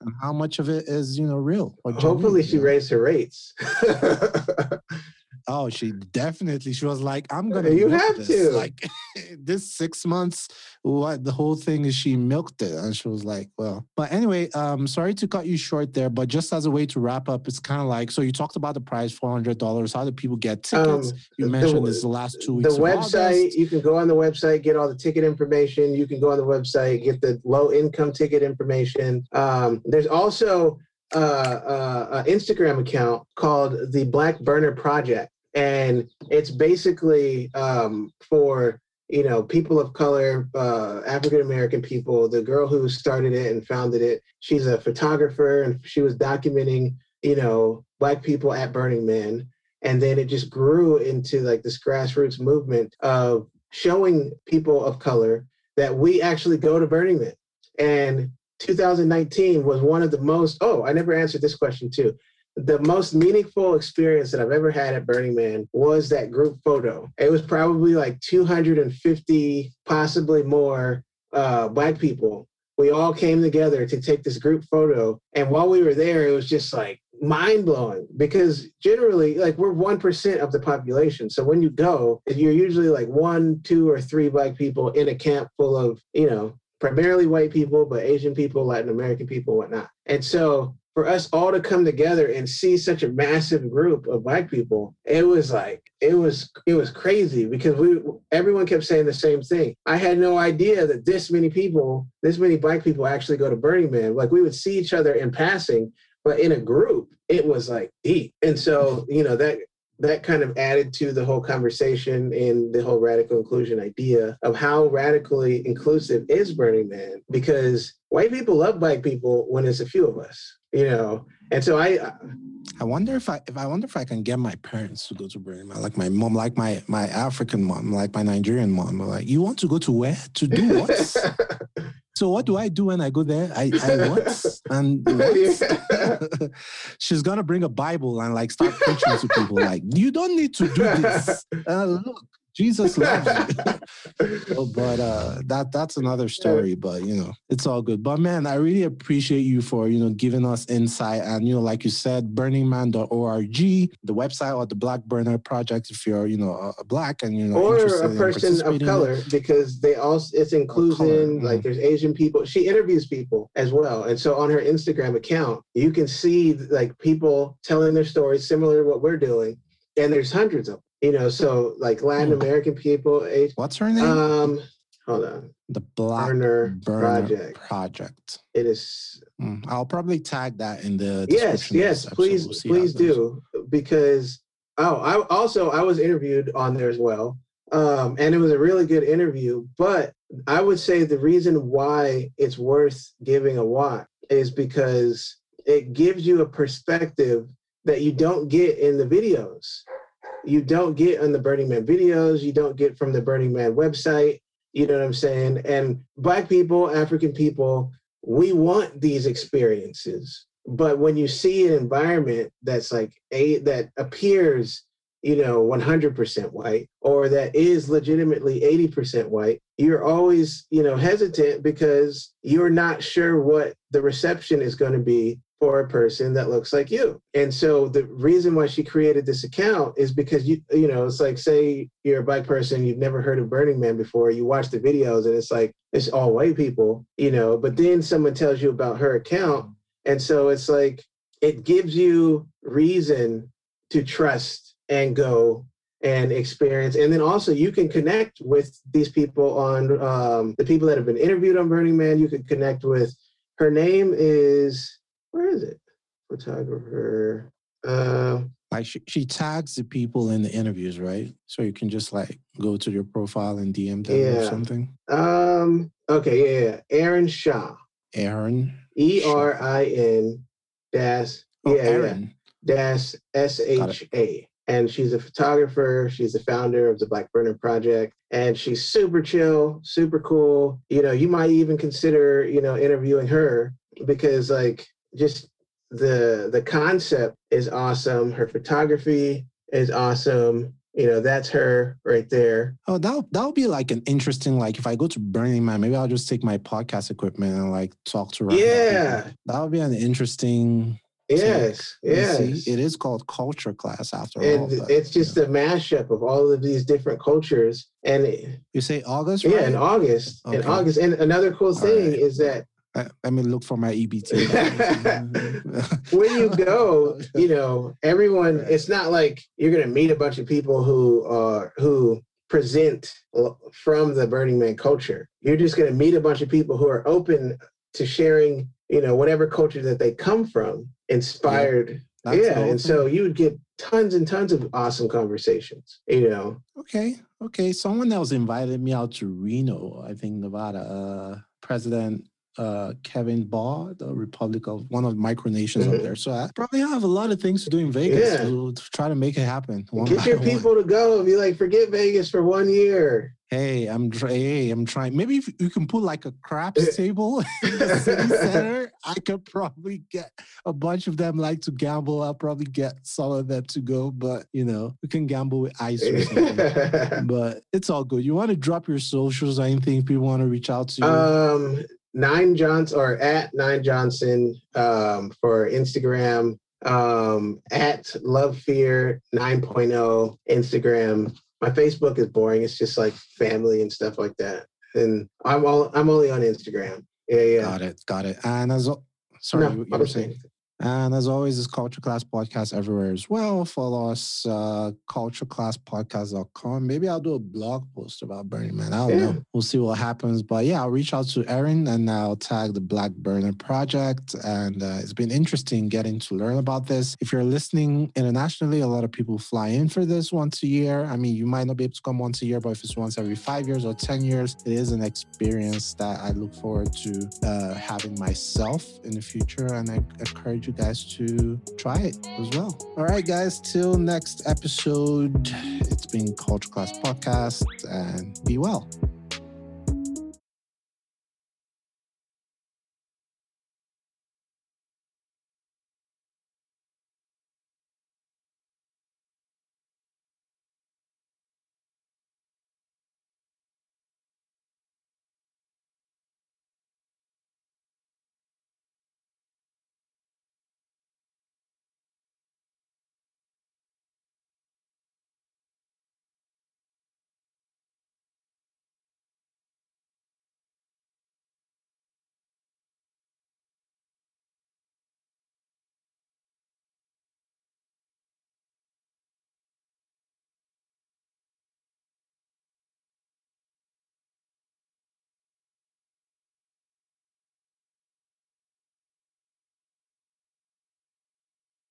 And how much of it is, you know, real? Hopefully, she raised her rates. Oh, she definitely. She was like, "I'm gonna." You have this. to. Like this six months. What the whole thing is? She milked it, and she was like, "Well." But anyway, um, sorry to cut you short there, but just as a way to wrap up, it's kind of like so. You talked about the price, four hundred dollars. How do people get tickets? Um, you mentioned the, this the last two weeks. The website. You can go on the website, get all the ticket information. You can go on the website, get the low income ticket information. Um, there's also uh, uh, Instagram account called the Black Burner Project, and it's basically um, for you know people of color, uh, African American people. The girl who started it and founded it, she's a photographer, and she was documenting you know black people at Burning Man, and then it just grew into like this grassroots movement of showing people of color that we actually go to Burning Man and 2019 was one of the most, oh, I never answered this question too. The most meaningful experience that I've ever had at Burning Man was that group photo. It was probably like 250, possibly more uh, Black people. We all came together to take this group photo. And while we were there, it was just like mind blowing because generally, like, we're 1% of the population. So when you go, you're usually like one, two, or three Black people in a camp full of, you know, primarily white people, but Asian people, Latin American people, whatnot. And so for us all to come together and see such a massive group of black people, it was like it was it was crazy because we everyone kept saying the same thing. I had no idea that this many people, this many black people actually go to Burning Man. Like we would see each other in passing, but in a group, it was like deep. And so, you know, that that kind of added to the whole conversation and the whole radical inclusion idea of how radically inclusive is Burning Man because white people love black people when it's a few of us, you know. And so I I wonder if I if I wonder if I can get my parents to go to Burning Man, like my mom, like my my African mom, like my Nigerian mom. Like, you want to go to where? To do what? So what do I do when I go there? I, I what? And what? she's gonna bring a Bible and like start preaching to people. Like, you don't need to do this. Uh, look, Jesus loves you. but uh, that that's another story. But you know, it's all good. But man, I really appreciate you for you know giving us insight and you know, like you said, burningman.org, the website or the Black Burner Project. If you're you know a black and you know or a person of color, because they also it's inclusion. Mm-hmm. Like there's Asian people. She interviews people as well, and so on her Instagram account, you can see like people telling their stories similar to what we're doing and there's hundreds of them you know, so like Latin. American people. What's her name? Um, hold on. The Black Burner, Burner Project. Project. It is. Mm, I'll probably tag that in the. Yes, yes, please, we'll please do because oh, I also I was interviewed on there as well, um, and it was a really good interview. But I would say the reason why it's worth giving a watch is because it gives you a perspective that you don't get in the videos you don't get on the Burning Man videos, you don't get from the Burning Man website. You know what I'm saying? And Black people, African people, we want these experiences. But when you see an environment that's like a that appears, you know, 100% white or that is legitimately 80% white, you're always, you know, hesitant because you're not sure what the reception is going to be for a person that looks like you. And so the reason why she created this account is because you you know, it's like say you're a black person, you've never heard of Burning Man before, you watch the videos and it's like it's all white people, you know, but then someone tells you about her account and so it's like it gives you reason to trust and go and experience. And then also you can connect with these people on um, the people that have been interviewed on Burning Man. You can connect with her name is where is it? Photographer. Uh, like she, she tags the people in the interviews, right? So you can just like go to their profile and DM them Yeah. or something. um. Okay. Yeah. yeah. Erin Shaw. Erin. E R I N dash. Oh, yeah. Yeah. Erin. dash S H A. And she's a photographer. She's the founder of the Black Burner Project. And she's super chill, super cool. You know, you might even consider, you know, interviewing her because like just the the concept is awesome. Her photography is awesome. You know, that's her right there. Oh, that that would be like an interesting like if I go to Burning Man, maybe I'll just take my podcast equipment and like talk to her. Yeah. That would be an interesting. Yes. Yes. see, it is called culture class after all. and but, it's just a mashup of all of these different cultures. And it- you say August, yeah, in August. In August. And another cool All thing right. is that I, me look for my EBT. when you go, you know, everyone, it's not like you're gonna meet a bunch of people who are who present from the Burning Man culture. You're just gonna meet a bunch of people who are open to sharing, you know, whatever culture that they come from, inspired. That's yeah. whole And so you would get tons and tons of awesome conversations, you know. Okay, okay. Someone else invited me out to Reno, I think Nevada. Uh, President uh, Kevin Baugh, the Republic of one of the micronations Mhm. up there. So I probably have a lot of things to do in Vegas Yeah. to, to try to make it happen. one Get your one. people to go and be like, forget Vegas for one year. Hey, I'm hey, I'm trying. Maybe if you can put like a craps table in the city center, I could probably get a bunch of them like to gamble. I'll probably get some of them to go, but you know, we can gamble with ice or something. but it's all good. You want to drop your socials or anything people want to reach out to you? Um, Nine Johnson or at Nine Johnson um, for Instagram. Um, at Love Fear 9.0 Instagram. My Facebook is boring. It's just like family and stuff like that. And I'm all I'm only on Instagram. Yeah, yeah. got it, got it. And as sorry, No, you, you were saying. And as always, this Culture Class Podcast everywhere as well. Follow us, uh, cultureclasspodcast.com. Maybe I'll do a blog post about Burning Man. I don't Yeah. know. We'll see what happens. But yeah, I'll reach out to Erin and I'll tag the Black Burner Project. And uh, it's been interesting getting to learn about this. If you're listening internationally, a lot of people fly in for this once a year. I mean, you might not be able to come once a year, but if it's once every five years or 10 years, it is an experience that I look forward to uh, having myself in the future. And I encourage you guys to try it as well. All right, guys, till next episode, it's been Culture Class Podcast and be well.